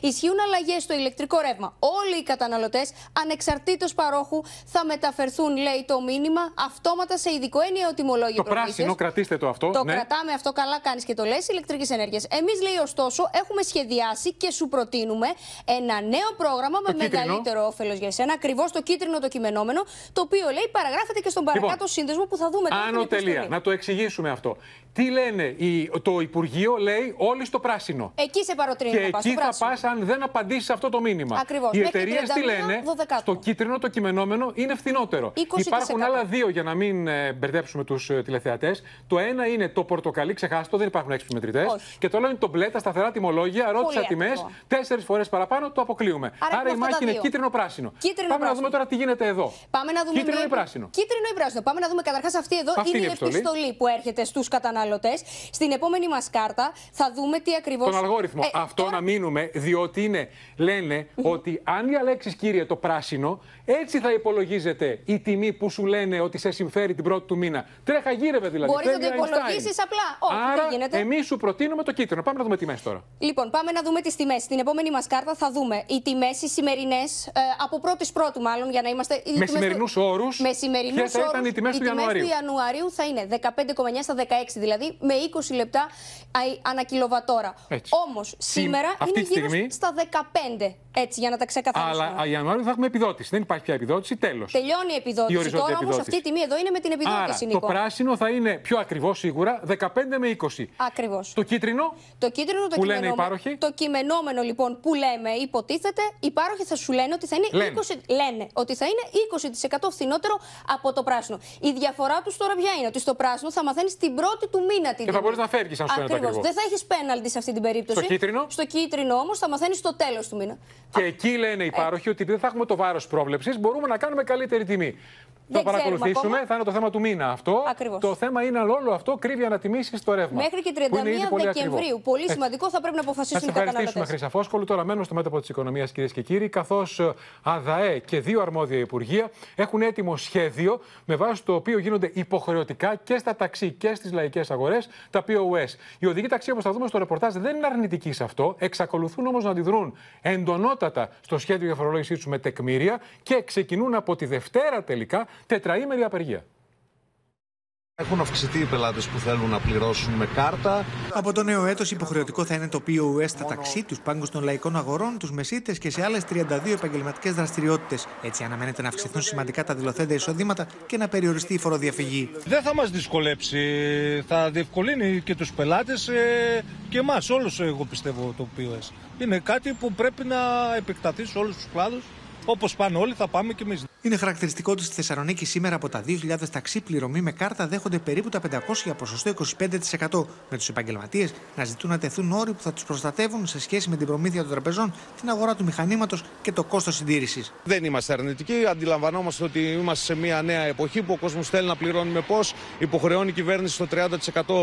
ισχύουν αλλαγές στο ηλεκτρικό ρεύμα. Όλοι οι καταναλωτές, ανεξαρτήτως παρόχου, θα μεταφερθούν, λέει το μήνυμα, αυτόματα σε ειδικό ενιαίο τιμολόγιο. Το πράσινο, κρατήστε το αυτό. Το ναι. κρατάμε αυτό, καλά κάνεις και το λες, ηλεκτρικής ενέργειας. Εμείς, λέει, ωστόσο, έχουμε σχεδιάσει και σου προτείνουμε ένα νέο πρόγραμμα το με κίτρινο. μεγαλύτερο όφελος για εσένα. Ακριβώς ακριβώς το κίτρινο το κειμενόμενο, το οποίο λέει παραγράφεται και στον παρακάτω λοιπόν, σύνδεσμο που θα δούμε τώρα. Άνω τελεία. Να το εξηγήσουμε αυτό. Τι λένε, το Υπουργείο λέει όλοι στο πράσινο. Εκεί σε παροτρύνει Και εκεί θα πας αν δεν απαντήσεις αυτό το μήνυμα. Ακριβώς. Οι εταιρείες τι λένε, το κίτρινο το κειμενόμενο είναι φθηνότερο. 20%. Υπάρχουν άλλα δύο για να μην ε, μπερδέψουμε τους ε, τηλεθεατές. Το ένα είναι το πορτοκαλί, ξεχάστο, δεν υπάρχουν έξυπνοι μετρητές. Και το άλλο είναι το μπλε, τα σταθερά τιμολόγια. Ρώτησα τιμές, τέσσερις φορές παραπάνω, το αποκλείουμε. Άρα, Άρα η μάχη είναι κίτρινο-πράσινο. Πάμε να δούμε τώρα τι γίνεται εδώ. Πάμε να δούμε κίτρινο ή πράσινο; Κίτρινο ή πράσινο. Πάμε να δούμε καταρχάς αυτή εδώ αυτή είναι η επιστολή που έρχεται στους καταναλωτές. Στην επόμενη μας κάρτα θα δούμε τι ακριβώ. Τον αλγόριθμο. Ε, Αυτό τώρα... να μείνουμε, διότι είναι, λένε ότι αν διαλέξει, κύριε, το πράσινο, έτσι θα υπολογίζεται η τιμή που σου λένε ότι σε συμφέρει την πρώτη του μήνα. Τρέχα γύρευε δηλαδή. Μπορείς να το υπολογίσεις απλά; Όχι, Άρα, δεν γίνεται; Εμείς σου προτείνουμε το κίτρινο. Πάμε να δούμε τιμές τώρα. Λοιπόν, πάμε να δούμε τις τιμές. Στην επόμενη μας κάρτα θα δούμε οι τιμές οι σημερινές ε, από πρώτης πρώτου του μάλλον για να είμαστε. Με σημερινούς όρους. Με σημερινούς όρου. θα ήταν οι τιμές του Ιανουαρίου. του Ιανουαρίου; Θα είναι 15,9 στα 16, δηλαδή με 20 λεπτά ανά κιλοβατόρα. Όμως σήμερα είναι γύρω στιγμή... στα 15. Έτσι, για να τα ξεκαθαρίσουμε. Αλλά Ιανουάριο θα έχουμε επιδότηση. Δεν υπάρχει πια επιδότηση, τέλος. Τελειώνει η επιδότηση. Η Τώρα όμως αυτή η τιμή εδώ είναι με την επιδότηση. Άρα, το πράσινο θα είναι πιο ακριβώ σίγουρα 15 με 20. Ακριβώς. Το κίτρινο. Το κίτρινο το που λένε οι πάροχοι. Το κειμενόμενο λοιπόν που λέμε υποτίθεται, οι πάροχοι θα σου λένε ότι θα είναι, λένε. 20, λένε, ότι θα είναι 20% φθηνότερο από το πράσινο. Η διαφορά τους τώρα ποια είναι, ότι στο πράσινο θα μαθαίνεις την πρώτη του μήνα την Και θα μπορείς να φεύγεις, αν σου Ακριβώς. Δεν θα έχεις πέναλτι σε αυτή την περίπτωση. Στο κίτρινο. Στο κίτρινο όμως θα μαθαίνεις στο τέλος του μήνα. Και εκεί λένε οι ε. πάροχοι ότι δεν θα έχουμε το βάρος πρόβλεψης, μπορούμε να κάνουμε καλύτερη τιμή. Θα παρακολουθήσουμε, ακόμα. θα είναι το θέμα του μήνα αυτό. Ακριβώς. Το θέμα είναι αν όλο αυτό κρύβει ανατιμήσεις στο ρεύμα. Μέχρι και 31 Δεκεμβρίου. Ακριβό. Πολύ σημαντικό, θα πρέπει να αποφασίσουν οι καταναλωτές. Θα ευχαριστήσουμε, Χρυσαφόσκολου. Τώρα μένουμε στο μέτωπο της οικονομίας, κυρίες και κύριοι, καθώς ε, ΑΔΑΕ και δύο αρμόδια υπουργεία έχουν έτοιμο σχέδιο με βάση το οποίο γίνονται υποχρεωτικά και στα ταξί και στις λαϊκές αγορές τα POS. Οι οδηγοί ταξί, όπως θα δούμε στο ρεπορτάζ, δεν είναι αρνητικοί σε αυτό. Εξακολουθούν όμως να αντιδρούν εντονότατα στο σχέδιο για φορολόγησή τους με τεκμήρια και ξεκινούν από τη Δευτέρα τελικά τετραήμερη απεργία. Έχουν αυξηθεί οι πελάτες που θέλουν να πληρώσουν με κάρτα. Από το νέο έτος, υποχρεωτικό θα είναι το POS στα ταξί, τους πάγκου των λαϊκών αγορών, τους μεσίτες και σε άλλες 32 επαγγελματικές δραστηριότητες. Έτσι, αναμένεται να αυξηθούν σημαντικά τα δηλωθέντα εισοδήματα και να περιοριστεί η φοροδιαφυγή. Δεν θα μας δυσκολέψει. Θα διευκολύνει και τους πελάτες ε, και εμάς, όλους, εγώ πιστεύω, το POS. Είναι κάτι που πρέπει να επεκταθεί σε όλους τους κλάδους. Όπως πάνε όλοι, θα πάμε κι εμείς. Είναι χαρακτηριστικό ότι στη Θεσσαλονίκη σήμερα από τα 2.000 ταξί πληρωμή με κάρτα δέχονται περίπου τα 500 για ποσοστό 25%. Με τους επαγγελματίες να ζητούν να τεθούν όροι που θα τους προστατεύουν σε σχέση με την προμήθεια των τραπεζών, την αγορά του μηχανήματος και το κόστος συντήρησης. Δεν είμαστε αρνητικοί. Αντιλαμβανόμαστε ότι είμαστε σε μια νέα εποχή που ο κόσμος θέλει να πληρώνει με πώς. Υποχρεώνει η κυβέρνηση το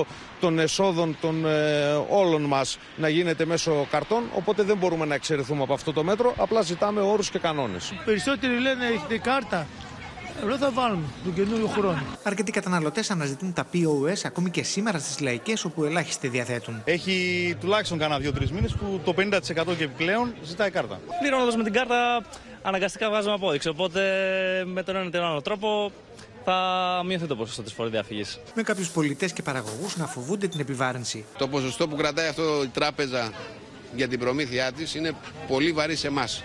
30% των εσόδων των ε, όλων μας να γίνεται μέσω καρτών. Οπότε δεν μπορούμε να εξαιρεθούμε από αυτό το μέτρο. Απλά ζητάμε όρους και κανόνες. Περισσότεροι λένε έχετε κάρτα. Εδώ θα βάλουμε τον καινούριο χρόνο. Αρκετοί καταναλωτές αναζητούν τα POS ακόμη και σήμερα στις λαϊκές όπου ελάχιστοι διαθέτουν. Έχει τουλάχιστον κανένα δύο-τρεις μήνες που το 50% και επιπλέον ζητάει κάρτα. Πληρώνοντας με την κάρτα, αναγκαστικά βγάζουμε απόδειξη. Οπότε με τον ένα ή τον άλλο τρόπο θα μειωθεί το ποσοστό της φοροδιαφυγής. Με κάποιους πολιτές και παραγωγούς να φοβούνται την επιβάρυνση. Το ποσοστό που κρατάει αυτό η τράπεζα για την προμήθειά της είναι πολύ βαρύ σε εμάς.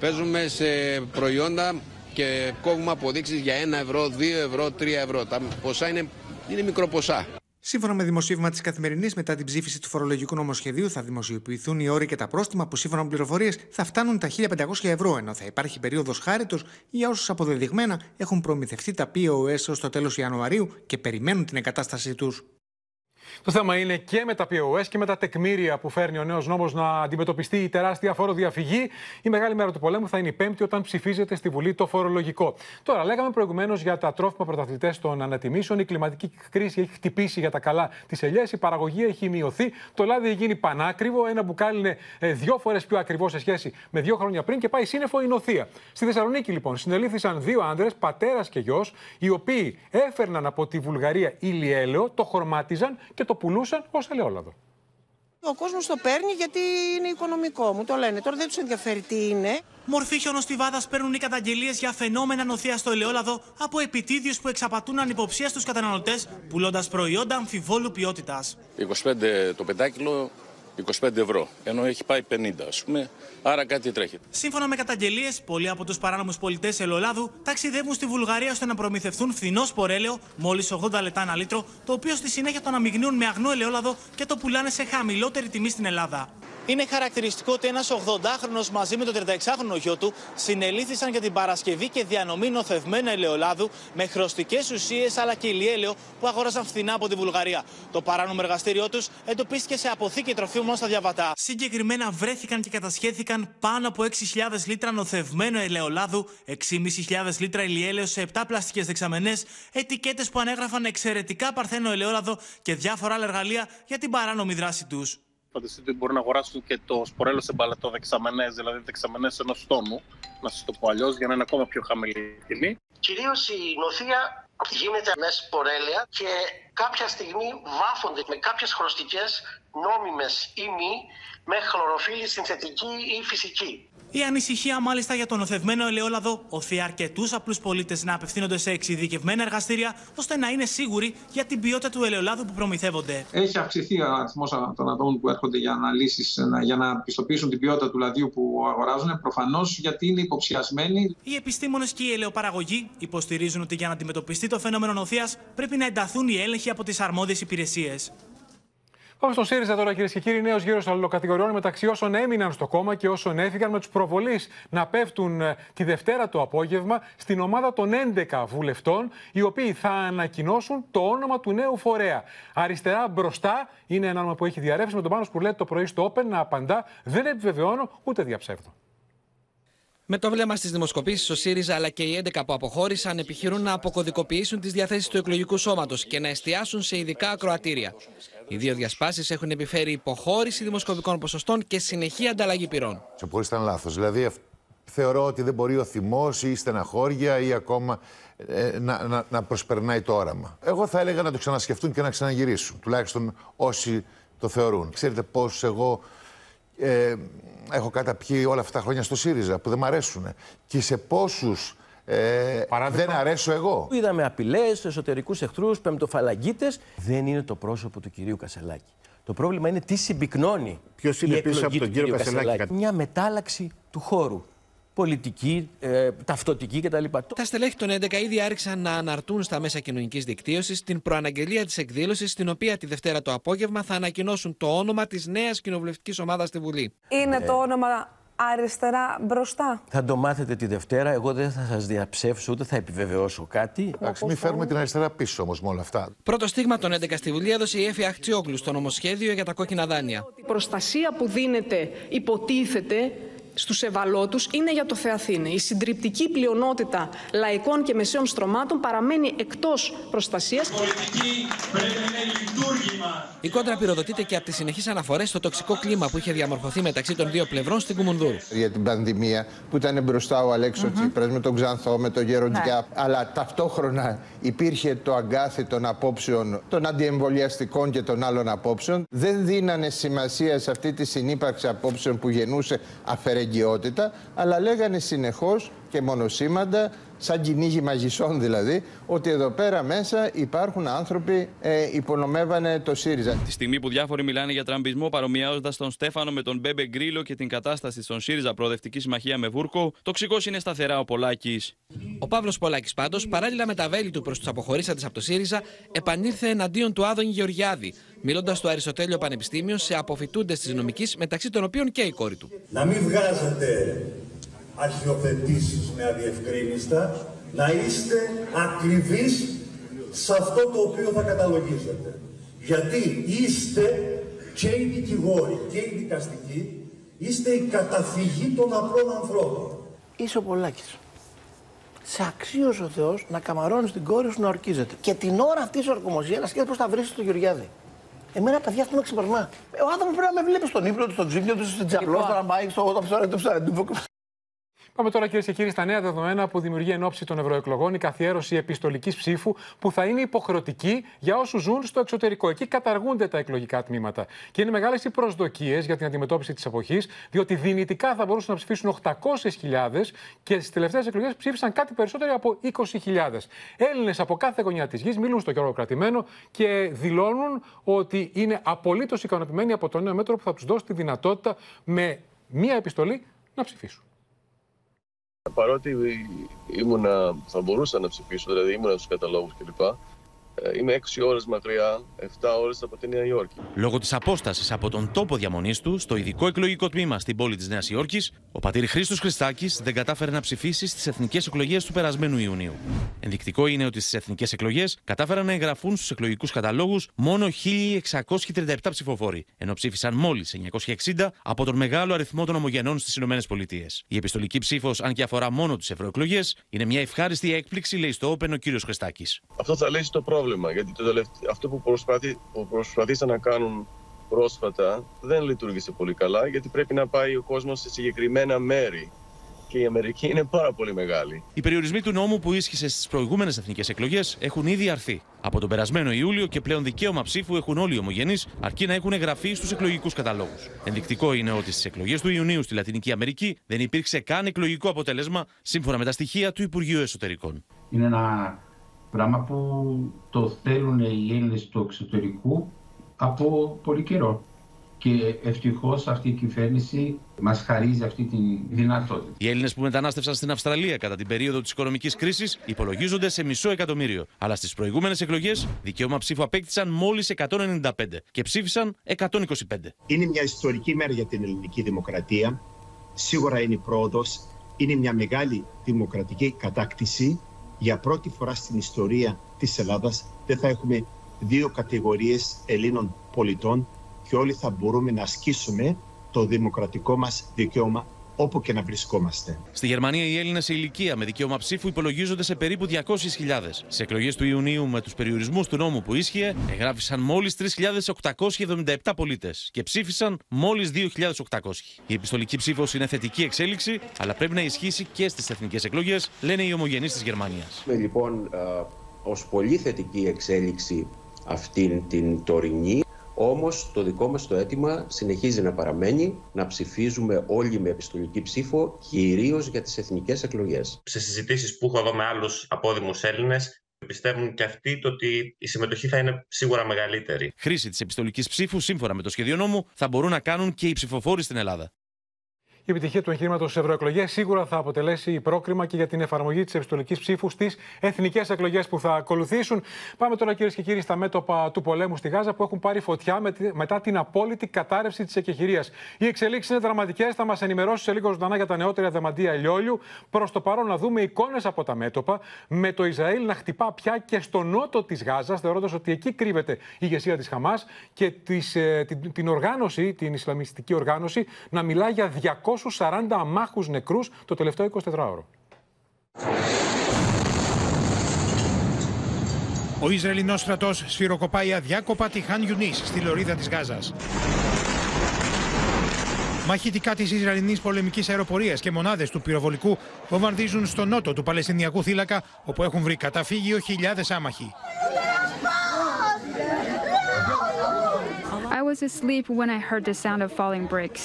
Παίζουμε σε προϊόντα και κόβουμε αποδείξεις για 1 ευρώ, 2 ευρώ, 3 ευρώ. Τα ποσά είναι, είναι μικροποσά. Σύμφωνα με δημοσίευμα της Καθημερινής, μετά την ψήφιση του φορολογικού νομοσχεδίου, θα δημοσιοποιηθούν οι όροι και τα πρόστιμα που σύμφωνα με πληροφορίες θα φτάνουν τα 1500 ευρώ, ενώ θα υπάρχει περίοδος χάριτος για όσους αποδεδειγμένα έχουν προμηθευτεί τα POS ως το τέλος Ιανουαρίου και περιμένουν την εγκατάστασή τους. Το θέμα είναι και με τα POS και με τα τεκμήρια που φέρνει ο νέος νόμος να αντιμετωπιστεί η τεράστια φοροδιαφυγή. Η μεγάλη μέρα του πολέμου θα είναι η Πέμπτη όταν ψηφίζεται στη Βουλή το φορολογικό. Τώρα, λέγαμε προηγουμένως για τα τρόφιμα πρωταθλητές των ανατιμήσεων. Η κλιματική κρίση έχει χτυπήσει για τα καλά τις ελιές. Η παραγωγή έχει μειωθεί. Το λάδι έχει γίνει πανάκριβο. Ένα μπουκάλι είναι ε, δύο φορές πιο ακριβό σε σχέση με δύο χρόνια πριν και πάει σύννεφο η νοθεία. Στη Θεσσαλονίκη, λοιπόν, συνελήφθησαν δύο άντρε, πατέρας και γιος, οι οποίοι έφερναν από τη Βουλγαρία ηλιέλαιο, το χρωμάτιζαν και το πουλούσαν ως ελαιόλαδο. Ο κόσμος το παίρνει γιατί είναι οικονομικό, μου το λένε. Τώρα δεν τους ενδιαφέρει τι είναι. Μορφή χιονοστιβάδας παίρνουν οι καταγγελίες για φαινόμενα νοθεία στο ελαιόλαδο από επιτίδιους που εξαπατούν ανυποψία στους καταναλωτές, πουλώντας προϊόντα αμφιβόλου ποιότητας. 25 το πεντάκιλο 25 ευρώ, ενώ έχει πάει 50 ας πούμε, άρα κάτι τρέχει. Σύμφωνα με καταγγελίες, πολλοί από τους παράνομους πολιτές ελαιολάδου ταξιδεύουν στη Βουλγαρία ώστε να προμηθευτούν φθηνό σπορέλαιο, μόλις 80 λεπτά ένα λίτρο, το οποίο στη συνέχεια το αναμειγνύουν με αγνό ελαιόλαδο και το πουλάνε σε χαμηλότερη τιμή στην Ελλάδα. Είναι χαρακτηριστικό ότι ένας 80χρονο μαζί με τον 36χρονο γιο του συνελήφθησαν για την παρασκευή και διανομή νοθευμένου ελαιολάδου με χρωστικές ουσίες αλλά και ηλιέλαιο που αγόρασαν φθηνά από τη Βουλγαρία. Το παράνομο εργαστήριό τους εντοπίστηκε σε αποθήκη τροφίμων στα διαβατά. Συγκεκριμένα βρέθηκαν και κατασχέθηκαν πάνω από 6.000 λίτρα νοθευμένου ελαιολάδου, 6.500 λίτρα ηλιέλαιο σε 7 πλαστικές δεξαμενές, ετικέτες που ανέγραφαν εξαιρετικά παρθένο ελαιόλαδο και διάφορα άλλα εργαλεία για την παράνομη δράση τους φανταστείτε ότι μπορεί να αγοράσουν και το σπορέλο σε μπαλατό δεξαμενές, δηλαδή δεξαμενές ενός τόνου, να σας το πω αλλιώς, για να είναι ακόμα πιο χαμηλή η τιμή. Κυρίως η νοθεία γίνεται με σπορέλαια και κάποια στιγμή βάφονται με κάποιες χρωστικές νόμιμες ή μη, με χλωροφύλλη συνθετική ή φυσική. Η ανησυχία μάλιστα για τον οθευμένο ελαιόλαδο οθεί αρκετού απλούς πολίτες να απευθύνονται σε εξειδικευμένα εργαστήρια ώστε να είναι σίγουροι για την ποιότητα του ελαιολάδου που προμηθεύονται. Έχει αυξηθεί ο αριθμός των ατόμων που έρχονται για αναλύσεις για να πιστοποιήσουν την ποιότητα του λαδιού που αγοράζουν. Προφανώς γιατί είναι υποψιασμένοι. Οι επιστήμονες και οι ελαιοπαραγωγοί υποστηρίζουν ότι για να αντιμετωπιστεί το φαινόμενο νοθείας πρέπει να ενταθούν οι έλεγχοι από τις αρμόδιες υπηρεσίες. Πάμε στο ΣΥΡΙΖΑ τώρα, κυρίες και κύριοι. Νέος γύρος αλληλοκατηγοριών μεταξύ όσων έμειναν στο κόμμα και όσων έφυγαν με τους προβολείς να πέφτουν ε, τη Δευτέρα το απόγευμα στην ομάδα των 11 βουλευτών, οι οποίοι θα ανακοινώσουν το όνομα του νέου φορέα. Αριστερά μπροστά είναι ένα όνομα που έχει διαρρεύσει με τον πάνω που λέει το πρωί στο Open να απαντά. Δεν επιβεβαιώνω ούτε διαψεύδω. Με το βλέμμα στις δημοσκοπήσεις, ο ΣΥΡΙΖΑ αλλά και οι 11 που αποχώρησαν επιχειρούν να αποκωδικοποιήσουν τις διαθέσεις του εκλογικού σώματος και να εστιάσουν σε ειδικά ακροατήρια. Οι δύο διασπάσεις έχουν επιφέρει υποχώρηση δημοσκοπικών ποσοστών και συνεχή ανταλλαγή πυρών. Σε πολύ ήταν λάθος. Δηλαδή, θεωρώ ότι δεν μπορεί ο θυμός ή η στεναχώρια ή ακόμα ε, να, να, να προσπερνάει το όραμα. Εγώ θα έλεγα να το ξανασκεφτούν και να ξαναγυρίσουν. Τουλάχιστον όσοι το θεωρούν. Ξέρετε πώς εγώ ε, έχω καταπιεί όλα αυτά τα χρόνια στο ΣΥΡΙΖΑ που δεν μ' αρέσουν. Και σε πόσους ε, δεν αρέσω εγώ. Είδαμε απειλές, εσωτερικούς εχθρούς, πεμπτοφαλαγγίτε. Δεν είναι το πρόσωπο του κυρίου Κασελάκη. Το πρόβλημα είναι τι συμπυκνώνει. Ποιος είναι πίσω από τον κύριο Κασελάκη. Μια μετάλλαξη του χώρου πολιτική, ε, ταυτοτική κτλ. Τα στελέχη των 11 ήδη άρχισαν να αναρτούν στα μέσα κοινωνικής δικτύωσης την προαναγγελία της εκδήλωσης, στην οποία τη Δευτέρα το απόγευμα θα ανακοινώσουν το όνομα της νέας κοινοβουλευτικής ομάδας στη Βουλή. Είναι ε... το όνομα αριστερά μπροστά. Θα το μάθετε τη Δευτέρα. Εγώ δεν θα σας διαψεύσω ούτε θα επιβεβαιώσω κάτι. Εντάξει, μην φέρουμε την αριστερά πίσω όμως με όλα αυτά. Πρώτο στίγμα των 11 στη Βουλή έδωσε η Εφη Αχτσιόγλου στο νομοσχέδιο για τα κόκκινα δάνεια. Η προστασία που δίνεται υποτίθεται Στους ευαλώτους είναι για το Θεαθήνε. Η συντριπτική πλειονότητα λαϊκών και μεσαίων στρωμάτων παραμένει εκτός προστασίας. Πολιτική πρέπει να είναι λειτουργήμα. Η κόντρα πυροδοτείται και από τις συνεχείς αναφορές στο τοξικό κλίμα που είχε διαμορφωθεί μεταξύ των δύο πλευρών στην Κουμουνδούρου. Για την πανδημία που ήταν μπροστά ο Αλέξος mm -hmm. με τον Ξανθό, με τον Γεροντιά. Ναι. Αλλά ταυτόχρονα υπήρχε το αγκάθι των απόψεων των αντιεμβολιαστικών και των άλλων απόψεων. Δεν δίνανε σημασία σε αυτή τη συνύπαρξη απόψεων που γεννούσε αφαιρεγγιότητα αλλά λέγανε συνεχώς και μονοσήμαντα, σαν κυνήγι μαγισσών δηλαδή, ότι εδώ πέρα μέσα υπάρχουν άνθρωποι ε, υπονομεύανε το ΣΥΡΙΖΑ. Τη στιγμή που διάφοροι μιλάνε για τραμπισμό, παρομοιάζοντας τον Στέφανο με τον Μπέμπε Γκρίλο και την κατάσταση στον ΣΥΡΙΖΑ Προοδευτική Συμμαχία με Βούρκο, τοξικός είναι σταθερά ο Πολάκης. Ο Παύλος Πολάκης πάντως, παράλληλα με τα βέλη του προς τους αποχωρήσαντες από το ΣΥΡΙΖΑ, επανήλθε εναντίον του Άδωνη Γεωργιάδη, μιλώντας στο Αριστοτέλειο Πανεπιστήμιο σε αποφοιτούντε της νομικής, μεταξύ των οποίων και η κόρη του. Να μην βγάζετε αρχιοθετήσεις με αδιευκρίνιστα, να είστε ακριβείς σε αυτό το οποίο θα καταλογίζετε. Γιατί είστε και οι δικηγόροι και οι δικαστικοί, είστε η καταφυγή των απλών ανθρώπων. Είσαι ο Πολάκης. Σε αξίωσε ο Θεός να καμαρώνεις την κόρη σου να ορκίζεται. Και την ώρα αυτής της ορκομοσίας να σκέφτεται πώς θα βρεις το Γεωργιάδη. Εμένα τα με ξεπερνά. Ο άνθρωπο πρέπει να με βλέπει στον ύπνο του, στον τζίπνιο του, στην τζαπλό, στο ραμπάκι, στο ψαρέντου. Πάμε τώρα κυρίες και κύριοι στα νέα δεδομένα που δημιουργεί εν ώψη των ευρωεκλογών η καθιέρωση επιστολικής ψήφου που θα είναι υποχρεωτική για όσους ζουν στο εξωτερικό. Εκεί καταργούνται τα εκλογικά τμήματα. Και είναι μεγάλες οι προσδοκίες για την αντιμετώπιση της εποχής, διότι δυνητικά θα μπορούσαν να ψηφίσουν 800.000 και στις τελευταίες εκλογές ψήφισαν κάτι περισσότερο από 20.000. Έλληνες από κάθε γωνιά της γης μιλούν στο καιρό κρατημένο και δηλώνουν ότι είναι απολύτως ικανοποιημένοι από το νέο μέτρο που θα τους δώσει τη δυνατότητα με μία επιστολή να ψηφίσουν παρότι ήμουνα, θα μπορούσα να ψηφίσω, δηλαδή ήμουνα στους καταλόγους κλπ. Ε, είμαι 6 ώρες μακριά, 7 ώρες από τη Νέα Υόρκη. Λόγω της απόστασης από τον τόπο διαμονής του στο ειδικό εκλογικό τμήμα στην πόλη της Νέας Υόρκης, ο πατήρ Χρήστος Χριστάκης δεν κατάφερε να ψηφίσει στις εθνικές εκλογές του περασμένου Ιουνίου. Ενδεικτικό είναι ότι στις εθνικές εκλογές κατάφεραν να εγγραφούν στους εκλογικούς καταλόγους μόνο 1.637 ψηφοφόροι, ενώ ψήφισαν μόλις 960 από τον μεγάλο αριθμό των ομογενών στις ΗΠΑ. Η επιστολική ψήφος, αν και αφορά μόνο τις ευρωεκλογές, είναι μια ευχάριστη έκπληξη, λέει στο Open ο κύριος Χριστάκης. Αυτό θα λύσει το πρόβλημα πρόβλημα. Γιατί το αυτό που, προσπαθή, που προσπαθήσαν να κάνουν πρόσφατα δεν λειτουργήσε πολύ καλά, γιατί πρέπει να πάει ο κόσμος σε συγκεκριμένα μέρη και η Αμερική είναι πάρα πολύ μεγάλη. Οι περιορισμοί του νόμου που ίσχυσε στις προηγούμενες εθνικές εκλογές έχουν ήδη αρθεί. Από τον περασμένο Ιούλιο και πλέον δικαίωμα ψήφου έχουν όλοι οι ομογενείς, αρκεί να έχουν εγγραφεί στους εκλογικούς καταλόγους. Ενδεικτικό είναι ότι στις εκλογές του Ιουνίου στη Λατινική Αμερική δεν υπήρξε καν εκλογικό αποτέλεσμα, σύμφωνα με τα στοιχεία του Υπουργείου Εσωτερικών. Είναι ένα πράγμα που το θέλουν οι Έλληνες του εξωτερικού από πολύ καιρό. Και ευτυχώς αυτή η κυβέρνηση μας χαρίζει αυτή τη δυνατότητα. Οι Έλληνες που μετανάστευσαν στην Αυστραλία κατά την περίοδο της οικονομικής κρίσης υπολογίζονται σε μισό εκατομμύριο. Αλλά στις προηγούμενες εκλογές δικαίωμα ψήφου απέκτησαν μόλις 195 και ψήφισαν 125. Είναι μια ιστορική μέρα για την ελληνική δημοκρατία. Σίγουρα είναι πρόοδος. Είναι μια μεγάλη δημοκρατική κατάκτηση. Για πρώτη φορά στην ιστορία της Ελλάδας δεν θα έχουμε δύο κατηγορίες Ελλήνων πολιτών και όλοι θα μπορούμε να ασκήσουμε το δημοκρατικό μας δικαίωμα όπου και να βρισκόμαστε. Στη Γερμανία οι Έλληνες σε ηλικία με δικαίωμα ψήφου υπολογίζονται σε περίπου 200.000. Σε εκλογές του Ιουνίου με τους περιορισμούς του νόμου που ίσχυε, εγγράφησαν μόλις 3.877 πολίτες και ψήφισαν μόλις 2.800. Η επιστολική ψήφος είναι θετική εξέλιξη, αλλά πρέπει να ισχύσει και στις εθνικές εκλογές, λένε οι ομογενείς της Γερμανίας. Λοιπόν, ως πολύ θετική εξέλιξη αυτήν την τωρινή όμως το δικό μας το αίτημα συνεχίζει να παραμένει να ψηφίζουμε όλοι με επιστολική ψήφο κυρίως για τις εθνικές εκλογές. Σε συζητήσεις που έχω εδώ με άλλους απόδημους Έλληνες πιστεύουν και αυτοί το ότι η συμμετοχή θα είναι σίγουρα μεγαλύτερη. Χρήση της επιστολικής ψήφου σύμφωνα με το σχέδιο νόμου θα μπορούν να κάνουν και οι ψηφοφόροι στην Ελλάδα. Η επιτυχία του εγχείρηματο στις ευρωεκλογές σίγουρα θα αποτελέσει πρόκριμα και για την εφαρμογή της επιστολικής ψήφου στις εθνικές εκλογές που θα ακολουθήσουν. Πάμε τώρα, κυρίες και κύριοι, στα μέτωπα του πολέμου στη Γάζα που έχουν πάρει φωτιά μετά την απόλυτη κατάρρευση της εκεχηρίας. Οι εξελίξεις είναι δραματικές. Θα μας ενημερώσει σε λίγο ζωντανά για τα νεότερα δεμαντία ηλιόλιου. Προς το παρόν, να δούμε εικόνες από τα μέτωπα με το Ισραήλ να χτυπά πια και στο νότο της Γάζας, θεωρώντας ότι εκεί κρύβεται η ηγεσία της Χαμάς και της, ε, την, την οργάνωση, την Ισλαμιστική οργάνωση, να μιλά για 200 240 αμάχους νεκρούς το τελευταίο 24ωρο. Ο Ισραηλινός στρατός σφυροκοπάει αδιάκοπα τη Χαν Ιουνίς στη λωρίδα της Γάζας. Μαχητικά της Ισραηλινής πολεμικής αεροπορίας και μονάδες του πυροβολικού βομβαρδίζουν στο νότο του Παλαιστινιακού θύλακα, όπου έχουν βρει καταφύγιο χιλιάδες άμαχοι. I was asleep when I heard the sound of falling bricks.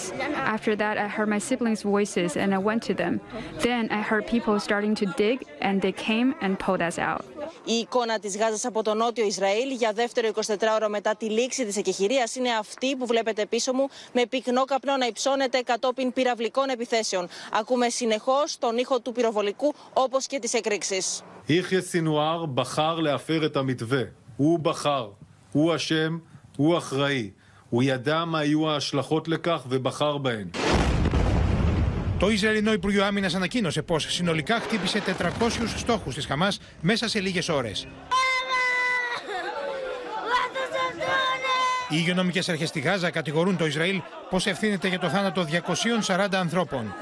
After that, I heard my siblings' voices and I went to them. Then I heard people starting to dig and they came and pulled us out. Η εικόνα της Γάζας από το νότιο Ισραήλ για δεύτερο 24ωρο μετά τη λήξη της εκεχηρίας είναι αυτή που βλέπετε πίσω μου με πυκνό καπνό να υψώνεται κατόπιν πυραυλικών επιθέσεων. Ακούμε συνεχώς τον ήχο του πυροβολικού όπως και της εκρήξης. Είχε Σινουάρ μπαχάρ λεαφέρε τα μητβέ. Ου μπαχάρ. Ου Ασέμ. Ου αχραή. הוא ידע מה יהיו ההשלכות לכך ובחר בהן. Το Ισραηλινό Υπουργείο Άμυνα ανακοίνωσε πω συνολικά χτύπησε 400 στόχου τη Χαμά μέσα σε λίγε ώρε. Οι υγειονομικέ αρχέ στη Γάζα κατηγορούν το Ισραήλ πω ευθύνεται για το θάνατο 240 ανθρώπων.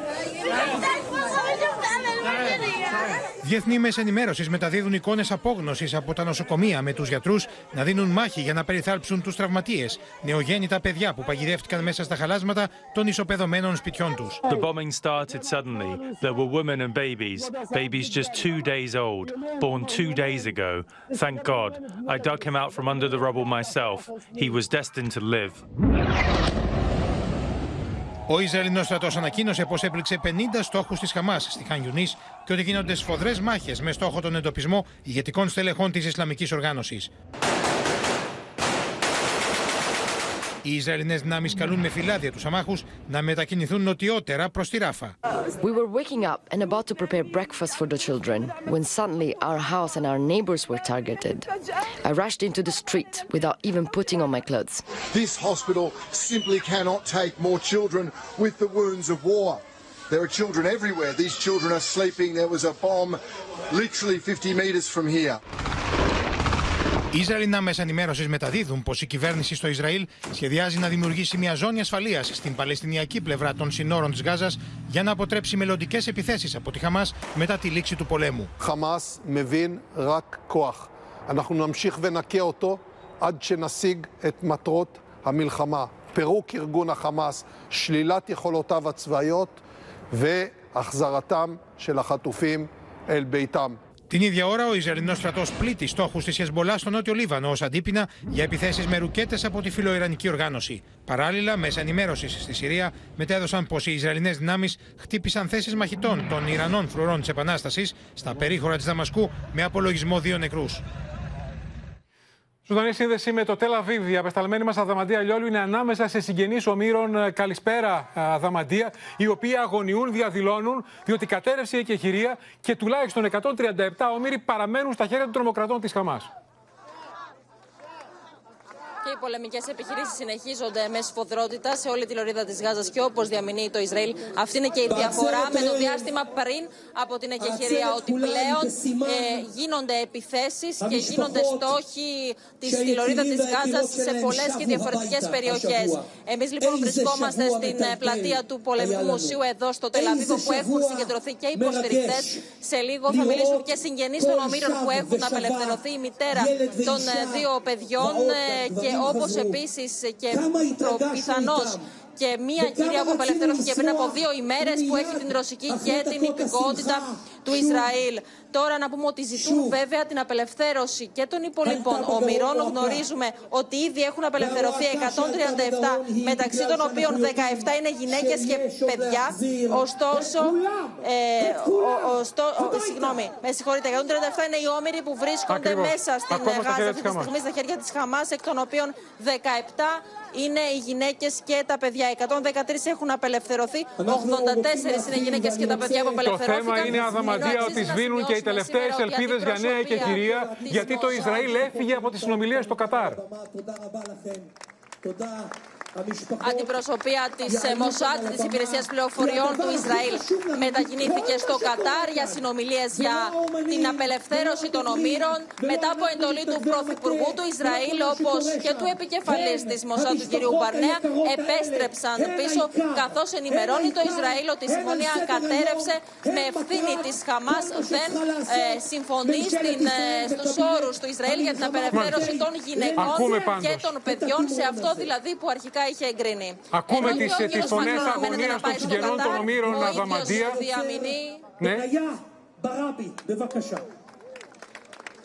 Διεθνή μέσα ενημέρωσης μεταδίδουν εικόνες απόγνωσης από τα νοσοκομεία με τους γιατρούς να δίνουν μάχη για να περιθάλψουν τους τραυματίες, νεογέννητα παιδιά που παγιδεύτηκαν μέσα στα χαλάσματα των ισοπεδωμένων σπιτιών τους. The bombing started suddenly. There were women and babies, babies just two days old, born two days ago. Thank God. I dug him out from under the rubble myself. He was destined to live. Ο Ισραηλινός στρατός ανακοίνωσε πως έπληξε 50 στόχους της Χαμάς στη Χαν και ότι γίνονται σφοδρές μάχες με στόχο τον εντοπισμό ηγετικών στελεχών της Ισλαμικής οργάνωσης. Οι Ισραηλινέ δυνάμει καλούν με φυλάδια του αμάχου να μετακινηθούν νοτιότερα προ τη Ράφα. We were waking up and about to prepare breakfast for the children when suddenly our house and our neighbors were targeted. I rushed into the street without even putting on my clothes. This hospital simply cannot take more children with the wounds of war. There are children everywhere. These children are sleeping. There was a bomb literally 50 meters from here. Οι Ισραηλινά μέσα ενημέρωση μεταδίδουν πω η κυβέρνηση στο Ισραήλ σχεδιάζει να δημιουργήσει μια ζώνη ασφαλεία στην Παλαιστινιακή πλευρά των συνόρων τη Γάζα για να αποτρέψει μελλοντικέ επιθέσει από τη Χαμά μετά τη λήξη του πολέμου. Χαμά מבין רק כוח. אנחנו נמשיך ונכה אותו עד שנשיג את מטרות המלחמה. פירוק ארגון החמאס, שלילת יכולותיו הצבאיות החזרתם של החטופים אל ביתם. Την ίδια ώρα, ο Ισραηλινός στρατός πλήττει στόχους της Χεσμολάς στο νότιο Λίβανο ως αντίπεινα για επιθέσεις με ρουκέτες από τη φιλοϊρανική οργάνωση. Παράλληλα, μέσα ενημέρωσης στη Συρία μετέδωσαν πως οι Ισραηλινές δυνάμεις χτύπησαν θέσεις μαχητών των Ιρανών φρουρών της Επανάστασης στα περίχωρα της Δαμασκού με απολογισμό δύο νεκρούς. Ζωντανή σύνδεση με το Τελαβίβ. Η απεσταλμένη μας Αδαμαντία Λιόλου είναι ανάμεσα σε συγγενείς ομήρων. Καλησπέρα, Αδαμαντία, οι οποίοι αγωνιούν, διαδηλώνουν, διότι κατέρευσε η εκεχηρία και τουλάχιστον 137 ομήροι παραμένουν στα χέρια των τρομοκρατών της Χαμάς και οι πολεμικές επιχειρήσεις συνεχίζονται με σφοδρότητα σε όλη τη λωρίδα της Γάζας και όπως διαμηνύει το Ισραήλ. Αυτή είναι και η διαφορά με το διάστημα πριν από την εκεχηρία, ότι πλέον ε, γίνονται επιθέσεις και γίνονται στόχοι της λωρίδα της Γάζας σε πολλές και διαφορετικές περιοχές. Εμείς λοιπόν βρισκόμαστε στην ε, πλατεία του Πολεμικού Μουσείου εδώ στο Τελαβίβο που έχουν συγκεντρωθεί και υποστηρικτές. Σε λίγο θα μιλήσουν και συγγενείς των ομήρων που έχουν απελευθερωθεί, η μητέρα των ε, δύο παιδιών και όπως επίσης και πιθανώς και μία κυρία που απελευθερώθηκε πριν από δύο ημέρες που έχει την ρωσική και την υπηκότητα του Ισραήλ. Τώρα να πούμε ότι ζητούν βέβαια την απελευθέρωση και των υπολοιπών ομοιρών. Γνωρίζουμε ότι ήδη έχουν απελευθερωθεί 137, μεταξύ των οποίων 17 είναι γυναίκες και παιδιά. Ωστόσο, ε, ο, ο, συγγνώμη, με συγχωρείτε, 137 είναι οι όμοιροι που βρίσκονται μέσα στην Γάζα αυτή της στιγμή στα χέρια της Χαμάς, εκ των οποίων 17 είναι οι γυναίκες και τα παιδιά. 113 έχουν απελευθερωθεί, 84 είναι οι γυναίκες και τα παιδιά που απελευθερώθηκαν. Το θέμα είναι, Αδαμαντία, ότι σβήνουν και οι τελευταίες ελπίδες για νέα και κυρία, γιατί το Ισραήλ έφυγε από τις συνομιλίες στο Κατάρ. Αντιπροσωπεία της ε, Μοσάτ, της Υπηρεσίας Πληροφοριών του Ισραήλ, μετακινήθηκε στο Κατάρ για συνομιλίες για την απελευθέρωση των ομήρων μετά από εντολή του Πρωθυπουργού του Ισραήλ, όπως και του επικεφαλής της Μοσάτ, του κ. Μπαρνέα, επέστρεψαν πίσω, καθώς ενημερώνει το Ισραήλ ότι η συμφωνία κατέρευσε με ευθύνη της Χαμάς, δεν ε, συμφωνεί ε, στους όρους του Ισραήλ για την απελευθέρωση των γυναικών και των παιδιών, σε αυτό δηλαδή που αρχικά είχε εγκρίνει. Ακούμε τις φωνές αγωνίας των συγγενών των ομήρων Αδαμαντία. Ναι.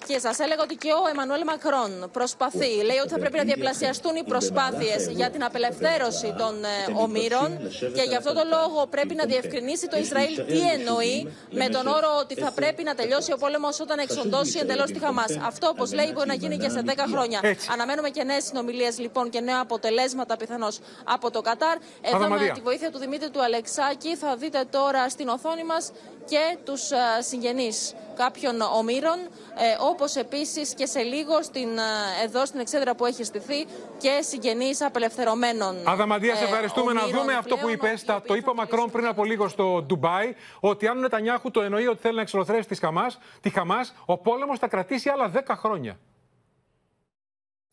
Και σας έλεγα ότι και ο Εμμανουέλ Μακρόν προσπαθεί. Λέει ότι θα πρέπει να διαπλασιαστούν οι προσπάθειες για την απελευθέρωση των ε, ομήρων και γι' αυτό το λόγο πρέπει να διευκρινίσει το Ισραήλ τι εννοεί με τον όρο ότι θα πρέπει να τελειώσει ο πόλεμος όταν εξοντώσει εντελώς τη Χαμάς. Αυτό, όπως λέει, μπορεί να γίνει και σε 10 χρόνια. Αναμένουμε και νέες συνομιλίες λοιπόν και νέα αποτελέσματα πιθανώς από το Κατάρ. Εδώ με τη βοήθεια του Δημήτρη του Αλεξάκη θα δείτε τώρα στην οθόνη μας και τους ε, συγγενείς κάποιων ομήρων, ε, όπως επίσης και σε λίγο στην, ε, εδώ στην εξέδρα που έχει στηθεί και συγγενείς απελευθερωμένων Αδαμαντία, σε ευχαριστούμε να δούμε αυτό που είπες. Το είπε ο Μακρόν πριν από λίγο στο Ντουμπάι, ότι αν ο Νετανιάχου το εννοεί ότι θέλει να εξολοθρέσει τη Χαμάς, τη Χαμάς, ο πόλεμος θα κρατήσει άλλα 10 χρόνια.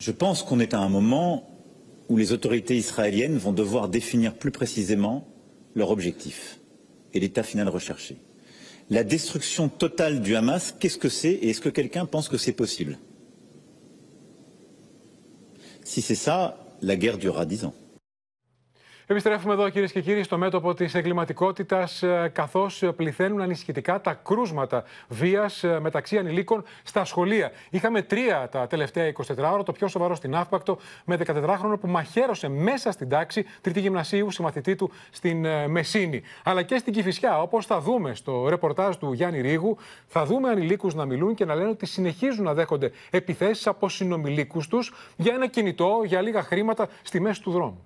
Je pense qu'on est à un moment où les autorités israéliennes vont devoir définir plus précisément leur objectif et l'état final recherché. La destruction totale du Hamas, qu'est-ce que c'est et est-ce que quelqu'un pense que c'est possible? Si c'est ça, la guerre durera dix ans. Επιστρέφουμε εδώ κυρίες και κύριοι στο μέτωπο της εγκληματικότητας, ε, καθώς πληθαίνουν ανησυχητικά τα κρούσματα βίας ε, μεταξύ ανηλίκων στα σχολεία. Είχαμε τρία τα τελευταία 24 ώρα, το πιο σοβαρό στην Αύπακτο, με 14χρονο που μαχαίρωσε μέσα στην τάξη τρίτη γυμνασίου συμμαθητή του στην ε, Μεσίνη. Αλλά και στην Κυφυσιά, όπως θα δούμε στο ρεπορτάζ του Γιάννη Ρίγου, θα δούμε ανηλίκους να μιλούν και να λένε ότι συνεχίζουν να δέχονται επιθέσεις από συνομιλίκους τους για ένα κινητό, για λίγα χρήματα στη μέση του δρόμου.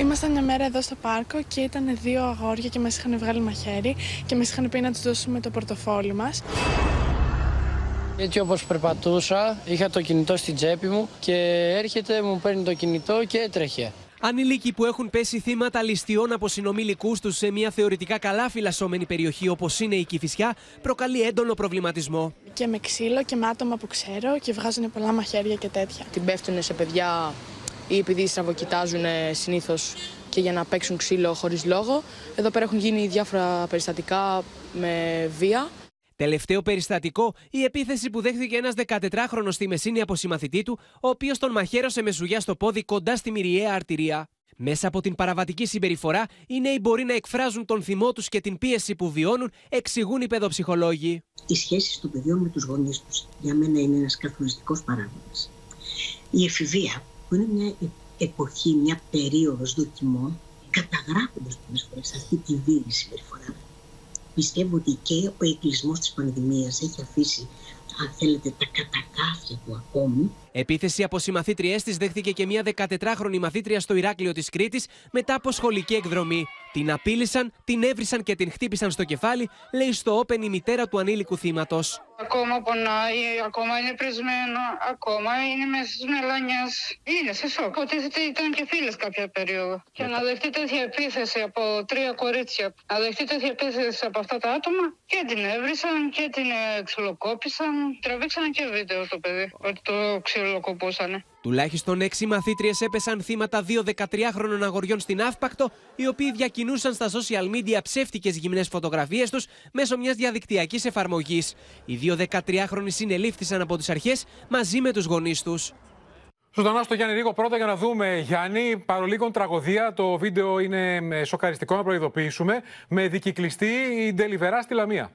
Ήμασταν μια μέρα εδώ στο πάρκο και ήταν δύο αγόρια και μας είχαν βγάλει μαχαίρι και μας είχαν πει να τους δώσουμε το πορτοφόλι μας. Έτσι όπως περπατούσα, είχα το κινητό στην τσέπη μου και έρχεται, μου παίρνει το κινητό και έτρεχε. Ανηλίκοι που έχουν πέσει θύματα ληστείων από συνομιλικούς τους σε μια θεωρητικά καλά φυλασσόμενη περιοχή όπως είναι η Κυφυσιά, προκαλεί έντονο προβληματισμό. Και με ξύλο και με άτομα που ξέρω και βγάζουν πολλά μαχαίρια και τέτοια. Την πέφτουν σε παιδιά ή επειδή στραβοκοιτάζουν συνήθως και για να παίξουν ξύλο χωρίς λόγο. Εδώ πέρα έχουν γίνει διάφορα περιστατικά με βία. Τελευταίο περιστατικό, η επίθεση που δέχθηκε ένας 14χρονο στη Μεσίνη από συμμαθητή του, ο οποίος τον μαχαίρωσε με ζουγιά στο πόδι κοντά στη μυριαία αρτηρία. Μέσα από την παραβατική συμπεριφορά, οι νέοι μπορεί να εκφράζουν τον θυμό τους και την πίεση που βιώνουν, εξηγούν οι παιδοψυχολόγοι. Οι σχέσεις των παιδιών με τους γονείς τους για μένα είναι ένας καθοριστικός παράγοντας. Η εφηβεία, που είναι μια εποχή, μια περίοδος δοκιμών, καταγράφονται πολλέ φορέ αυτή τη βίαιη συμπεριφορά. Πιστεύω ότι και ο εκκλεισμό της πανδημίας έχει αφήσει αν θέλετε, τα κατακάθια του ακόμη. Επίθεση από συμμαθήτριές της δέχτηκε και μια 14χρονη μαθήτρια στο Ηράκλειο της Κρήτης μετά από σχολική εκδρομή. Την απείλησαν, την έβρισαν και την χτύπησαν στο κεφάλι, λέει στο Όπεν η μητέρα του ανήλικου θύματος. Ακόμα πονάει, ακόμα είναι πρισμένο, ακόμα είναι μέσα στις μελανιές. Είναι σε σοκ. Ότι ήταν και φίλες κάποια περίοδο. Και να δεχτεί τέτοια επίθεση από τρία κορίτσια, να δεχτεί τέτοια επίθεση από αυτά τα άτομα και την έβρισαν και την ξυλοκόπησαν. Τραβήξαν και βίντεο στο παιδί ότι το ξυλοκοπούσανε. Τουλάχιστον έξι μαθήτριες έπεσαν θύματα δύο 13χρονων αγοριών στην Αύπακτο, οι οποίοι διακινούσαν στα social media ψεύτικες γυμνές φωτογραφίες τους μέσω μιας διαδικτυακής εφαρμογής. Οι δύο 13χρονοι συνελήφθησαν από τις αρχές μαζί με τους γονείς τους. Ζωντανά στο Γιάννη Ρίγο πρώτα για να δούμε, Γιάννη, παρολίγων τραγωδία. Το βίντεο είναι σοκαριστικό να προειδοποιήσουμε. Με δικυκλιστή η Ντελιβερά στη Λαμία.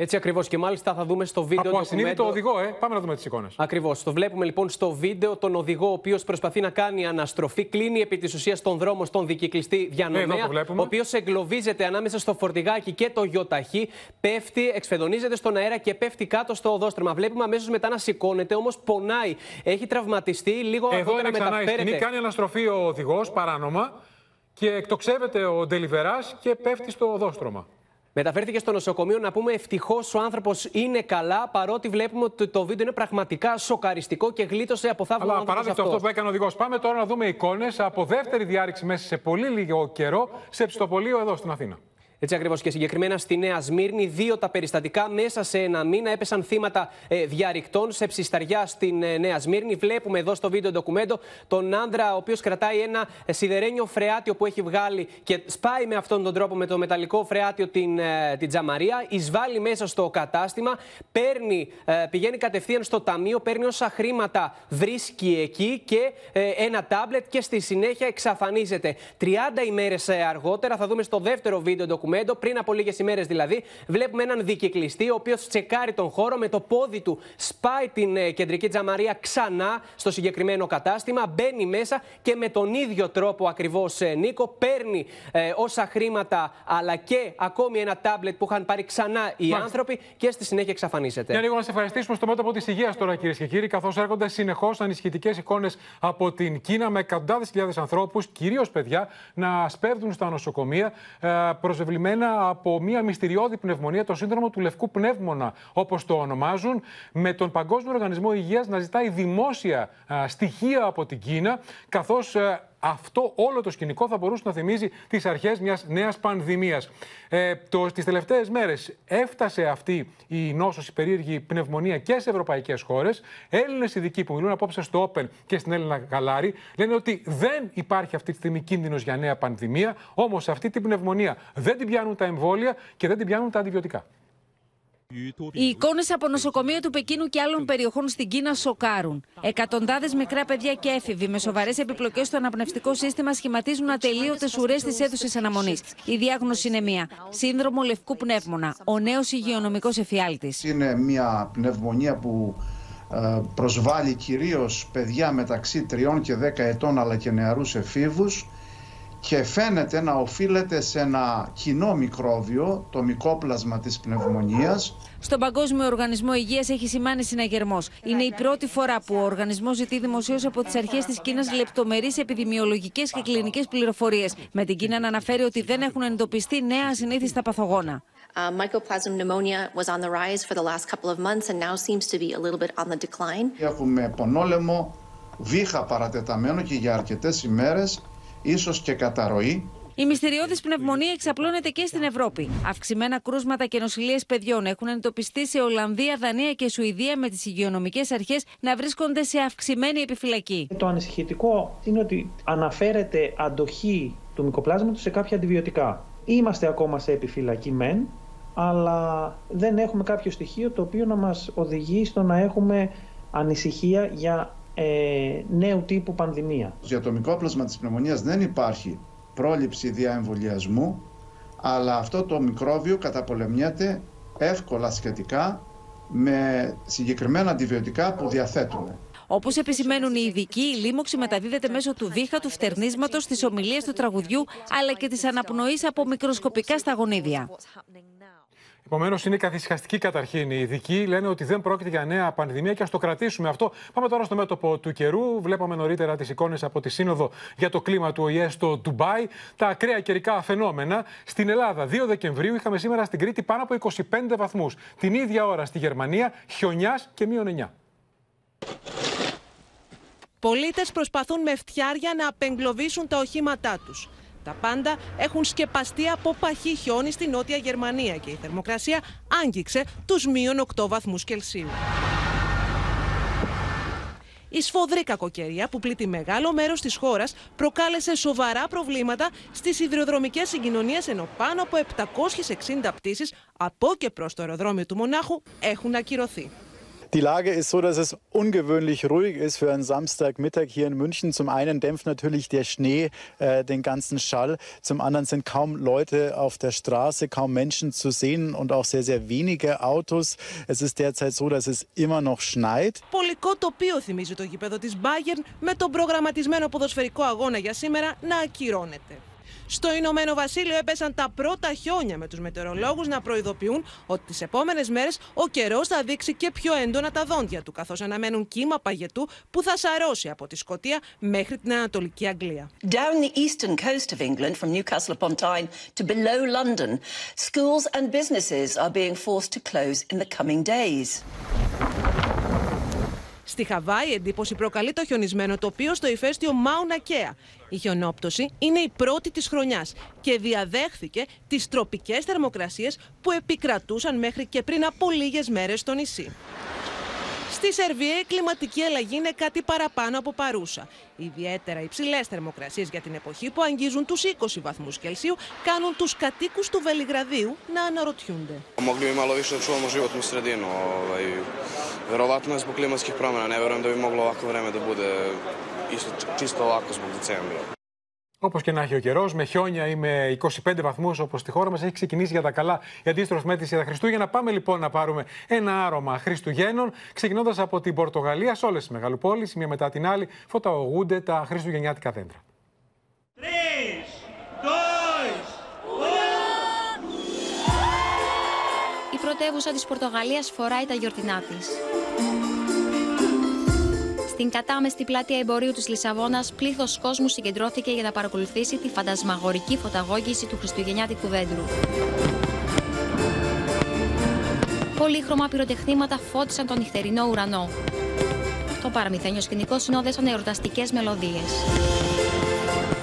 Έτσι ακριβώς. Και μάλιστα θα δούμε στο βίντεο. Από ασυνείδητο οδηγό, ε. Πάμε να δούμε τις εικόνες. Ακριβώς. Το βλέπουμε λοιπόν στο βίντεο τον οδηγό, ο οποίος προσπαθεί να κάνει αναστροφή, κλείνει επί της ουσίας τον δρόμο στον δικυκλιστή διανομέα. ο οποίος εγκλωβίζεται ανάμεσα στο φορτηγάκι και το γιοταχή, πέφτει, εξφεδονίζεται στον αέρα και πέφτει κάτω στο οδόστρωμα. Βλέπουμε αμέσως μετά να σηκώνεται, όμως πονάει. Έχει τραυματιστεί, λίγο Εδώ είναι ξανά η σκηνή, κάνει αναστροφή ο οδηγός παράνομα και εκτοξεύεται ο Ντελιβεράς και πέφτει στο οδόστρωμα. Μεταφέρθηκε στο νοσοκομείο να πούμε ευτυχώς ο άνθρωπος είναι καλά, παρότι βλέπουμε ότι το βίντεο είναι πραγματικά σοκαριστικό και γλίτωσε από θαύμα. Αλλά παράδειγμα αυτό που έκανε ο οδηγός. Πάμε τώρα να δούμε εικόνες από δεύτερη διάρρηξη μέσα σε πολύ λίγο καιρό σε ψητοπολείο εδώ στην Αθήνα. Έτσι ακριβώς και συγκεκριμένα στη Νέα Σμύρνη, δύο τα περιστατικά μέσα σε ένα μήνα έπεσαν θύματα ε, διαρρηκτών σε ψισταριά στην ε, Νέα Σμύρνη. Βλέπουμε εδώ στο βίντεο ντοκουμέντο τον άντρα ο οποίος κρατάει ένα ε, σιδερένιο φρεάτιο που έχει βγάλει και σπάει με αυτόν τον τρόπο με το μεταλλικό φρεάτιο την, ε, την τζαμαρία. Εισβάλλει μέσα στο κατάστημα, παίρνει, ε, πηγαίνει κατευθείαν στο ταμείο, παίρνει όσα χρήματα βρίσκει εκεί και ε, ένα τάμπλετ και στη συνέχεια εξαφανίζεται. 30 ημέρες αργότερα, θα δούμε στο δεύτερο βίντεο ντοκουμέντο ντοκουμέντο, πριν από λίγες ημέρες δηλαδή, βλέπουμε έναν δικυκλιστή, ο οποίος τσεκάρει τον χώρο με το πόδι του, σπάει την ε, κεντρική τζαμαρία ξανά στο συγκεκριμένο κατάστημα, μπαίνει μέσα και με τον ίδιο τρόπο ακριβώς, ε, Νίκο, παίρνει ε, όσα χρήματα αλλά και ακόμη ένα τάμπλετ που είχαν πάρει ξανά οι Μάλιστα. άνθρωποι και στη συνέχεια εξαφανίζεται. Για λίγο να σε ευχαριστήσουμε στο μέτωπο της υγείας τώρα, κυρίες και κύριοι, καθώς έρχονται συνεχώς ανησυχητικέ εικόνες από την Κίνα με εκατοντάδες χιλιάδες ανθρώπους, κυρίως παιδιά, να σπέβδουν στα νοσοκομεία, ε, από μια μυστηριώδη πνευμονία, το σύνδρομο του λευκού πνεύμονα, όπως το ονομάζουν, με τον Παγκόσμιο Οργανισμό Υγείας να ζητάει δημόσια στοιχεία από την Κίνα, καθώς αυτό όλο το σκηνικό θα μπορούσε να θυμίζει τις αρχές μιας νέας πανδημίας. Ε, το, τις τελευταίες μέρες έφτασε αυτή η νόσος, η περίεργη πνευμονία και σε ευρωπαϊκές χώρες. Έλληνες ειδικοί που μιλούν απόψε στο Open και στην Έλληνα Γαλάρη λένε ότι δεν υπάρχει αυτή τη στιγμή κίνδυνος για νέα πανδημία, όμως αυτή την πνευμονία δεν την πιάνουν τα εμβόλια και δεν την πιάνουν τα αντιβιωτικά. Οι εικόνες από νοσοκομεία του Πεκίνου και άλλων περιοχών στην Κίνα σοκάρουν. Εκατοντάδες μικρά παιδιά και έφηβοι με σοβαρές επιπλοκές στο αναπνευστικό σύστημα σχηματίζουν ατελείωτες ουρές τη αίθουσα αναμονής. Η διάγνωση είναι μία. Σύνδρομο λευκού πνεύμονα. Ο νέος υγειονομικός εφιάλτης. Είναι μια πνευμονία που ε, προσβάλλει κυρίως παιδιά μεταξύ 3 και 10 ετών αλλά και νεαρούς εφήβους και φαίνεται να οφείλεται σε ένα κοινό μικρόβιο, το μικόπλασμα της πνευμονίας. Στον Παγκόσμιο Οργανισμό Υγείας έχει σημάνει συναγερμός. Είναι η πρώτη φορά που ο οργανισμός ζητεί δημοσίως από τις αρχές της Κίνας λεπτομερείς επιδημιολογικές και κλινικές πληροφορίες. Με την Κίνα να αναφέρει ότι δεν έχουν εντοπιστεί νέα ασυνήθιστα παθογόνα. Uh, mycoplasma pneumonia was on the rise for the last couple of months and now seems to be a little bit on the decline. Έχουμε πονόλεμο, βήχα παρατεταμένο και για αρκετές ημέρες ίσως και καταρροή. Η μυστηριώδης πνευμονία εξαπλώνεται και στην Ευρώπη. Αυξημένα κρούσματα και νοσηλίες παιδιών έχουν εντοπιστεί σε Ολλανδία, Δανία και Σουηδία με τις υγειονομικές αρχές να βρίσκονται σε αυξημένη επιφυλακή. Το ανησυχητικό είναι ότι αναφέρεται αντοχή του μικοπλάσματος σε κάποια αντιβιωτικά. Είμαστε ακόμα σε επιφυλακή μεν, αλλά δεν έχουμε κάποιο στοιχείο το οποίο να μας οδηγεί στο να έχουμε ανησυχία για ε, νέου τύπου πανδημία. Για το μικρόπλασμα της πνευμονίας δεν υπάρχει πρόληψη διαεμβολιασμού, αλλά αυτό το μικρόβιο καταπολεμιέται εύκολα σχετικά με συγκεκριμένα αντιβιωτικά που διαθέτουμε. Όπως επισημαίνουν οι ειδικοί, η λίμωξη μεταδίδεται μέσω του βήχα, του φτερνίσματος, της ομιλίας του τραγουδιού αλλά και της αναπνοής από μικροσκοπικά σταγονίδια. Επομένως, είναι καθυσυχαστική καταρχήν. Οι ειδικοί λένε ότι δεν πρόκειται για νέα πανδημία και ας το κρατήσουμε αυτό. Πάμε τώρα στο μέτωπο του καιρού. Βλέπαμε νωρίτερα τις εικόνες από τη Σύνοδο για το κλίμα του ΟΗΕ στο Ντουμπάι. Τα ακραία καιρικά φαινόμενα. Στην Ελλάδα, 2 Δεκεμβρίου, είχαμε σήμερα στην Κρήτη πάνω από 25 βαθμούς. Την ίδια ώρα στη Γερμανία, χιονιάς και μείον 9. Πολίτες προσπαθούν με φτιάρια να απεγκλωβίσουν τα οχήματά τους. Τα πάντα έχουν σκεπαστεί από παχύ χιόνι στη Νότια Γερμανία και η θερμοκρασία άγγιξε τους μείον 8 βαθμούς Κελσίου. Η σφοδρή κακοκαιρία που πλήττει μεγάλο μέρος της χώρας προκάλεσε σοβαρά προβλήματα στις υδροδρομικές συγκοινωνίες, ενώ πάνω από 760 πτήσεις από και προς το αεροδρόμιο του Μονάχου έχουν ακυρωθεί. Die Lage ist so, dass es ungewöhnlich ruhig ist für einen Samstagmittag hier in München. Zum einen dämpft natürlich der Schnee äh, den ganzen Schall. Zum anderen sind kaum Leute auf der Straße, kaum Menschen zu sehen und auch sehr, sehr wenige Autos. Es ist derzeit so, dass es immer noch schneit. Πολικό τοπίο θυμίζει το γήπεδο της Bayern με τον προγραμματισμένο ποδοσφαιρικό αγώνα για σήμερα να ακυρώνεται. Στο Ηνωμένο Βασίλειο έπεσαν τα πρώτα χιόνια με τους μετεωρολόγους να προειδοποιούν ότι τις επόμενες μέρες ο καιρός θα δείξει και πιο έντονα τα δόντια του καθώς αναμένουν κύμα παγετού που θα σαρώσει από τη Σκωτία μέχρι την Ανατολική Αγγλία. Down the eastern coast of England from Newcastle upon Tyne to below London, schools and businesses are being forced to close in the coming days. Στη Χαβάη, εντύπωση προκαλεί το χιονισμένο τοπίο στο ηφαίστειο Μάουνα Κέα. Η χιονόπτωση είναι η πρώτη της χρονιάς και διαδέχθηκε τις τροπικές θερμοκρασίες που επικρατούσαν μέχρι και πριν από λίγες μέρες στο νησί. Στη Σερβία η κλιματική αλλαγή είναι κάτι παραπάνω από παρούσα. Ιδιαίτερα υψηλέ θερμοκρασίε για την εποχή που αγγίζουν του 20 βαθμού Κελσίου κάνουν του κατοίκου του Βελιγραδίου να αναρωτιούνται. Mogli bi malo više da čuvamo životnu sredinu. Ovaj, verovatno je zbog klimatskih promjena. Ne verujem da bi moglo ovako vreme da bude isto, čisto ovako zbog decembra. Όπως και να έχει ο καιρός, με χιόνια ή με 25 βαθμούς όπως στη χώρα μας, έχει ξεκινήσει για τα καλά η αντίστροφη μέτρηση για τα Χριστούγεννα. Πάμε λοιπόν να πάρουμε ένα άρωμα Χριστουγέννων, ξεκινώντας από την Πορτογαλία σε όλες τις μεγαλοπόλεις, μία μετά την άλλη, φωταγωγούνται τα χριστουγεννιάτικα δέντρα. Η πρωτεύουσα της Πορτογαλίας φοράει τα γιορτινά της. Στην κατάμεστη πλατεία εμπορίου της Λισαβόνας, πλήθος κόσμου συγκεντρώθηκε για να παρακολουθήσει τη φαντασμαγορική φωταγώγηση του Χριστουγεννιάτικου δέντρου. Πολύχρωμα πυροτεχνήματα φώτισαν τον νυχτερινό ουρανό. Το παραμυθένιο σκηνικό συνόδεσαν εορταστικές μελωδίες.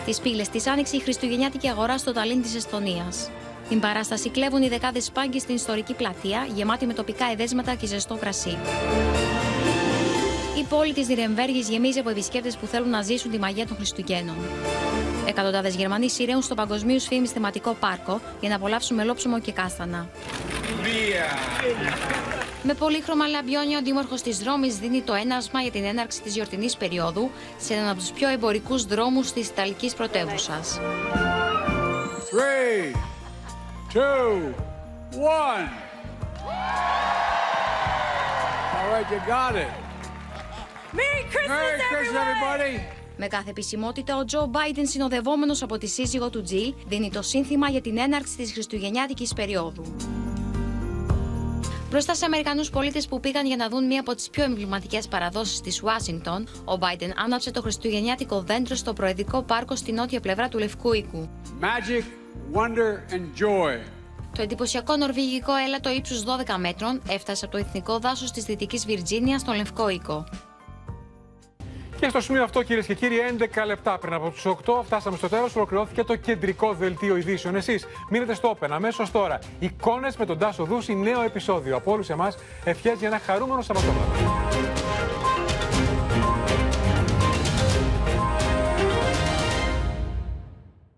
Τις πύλες της άνοιξε η Χριστουγεννιάτικη αγορά στο Ταλίν της Εσθονία. Την παράσταση κλέβουν οι δεκάδες πάγκοι στην ιστορική πλατεία, γεμάτη με τοπικά εδέσματα και ζεστό κρασί. Η πόλη της Νιρεμβέργης γεμίζει από επισκέπτες που θέλουν να ζήσουν τη μαγεία των Χριστουγέννων. Εκατοντάδες Γερμανοί σειραίουν στο παγκοσμίου φήμη θεματικό πάρκο για να απολαύσουν μελόψωμο και κάστανα. Με πολύχρωμα λαμπιόνια, ο Δήμαρχο της Ρώμης δίνει το ένασμα για την έναρξη της γιορτινής περίοδου σε έναν από τους πιο εμπορικούς δρόμους της Ιταλικής πρωτεύουσας. Three, two, one. All right, you got it. Merry Merry Christmas, everybody. Με κάθε επισημότητα, ο Τζο Μπάιντεν, συνοδευόμενος από τη σύζυγο του Τζιλ, δίνει το σύνθημα για την έναρξη της Χριστουγεννιάτικης περίοδου. Μπροστά σε Αμερικανούς πολίτες που πήγαν για να δουν μία από τις πιο εμβληματικές παραδόσεις της Ουάσιγκτον, ο Μπάιντεν άναψε το Χριστουγεννιάτικο δέντρο στο Προεδρικό Πάρκο στη νότια πλευρά του Λευκού Οίκου. Magic, wonder, and joy. Το εντυπωσιακό νορβηγικό έλατο ύψους 12 μέτρων έφτασε από το εθνικό δάσος της Δυτικής Βιρτζίνιας στον Λευκό Οίκο. Και στο σημείο αυτό, κυρίες και κύριοι, 11 λεπτά πριν από του 8, φτάσαμε στο τέλος. Ολοκληρώθηκε το κεντρικό δελτίο ειδήσεων. Εσείς μείνετε στο Open αμέσως τώρα. Εικόνες με τον Τάσο Δούση, νέο επεισόδιο. Από όλους εμάς, ευχές για ένα χαρούμενο Σαββατόβραδο.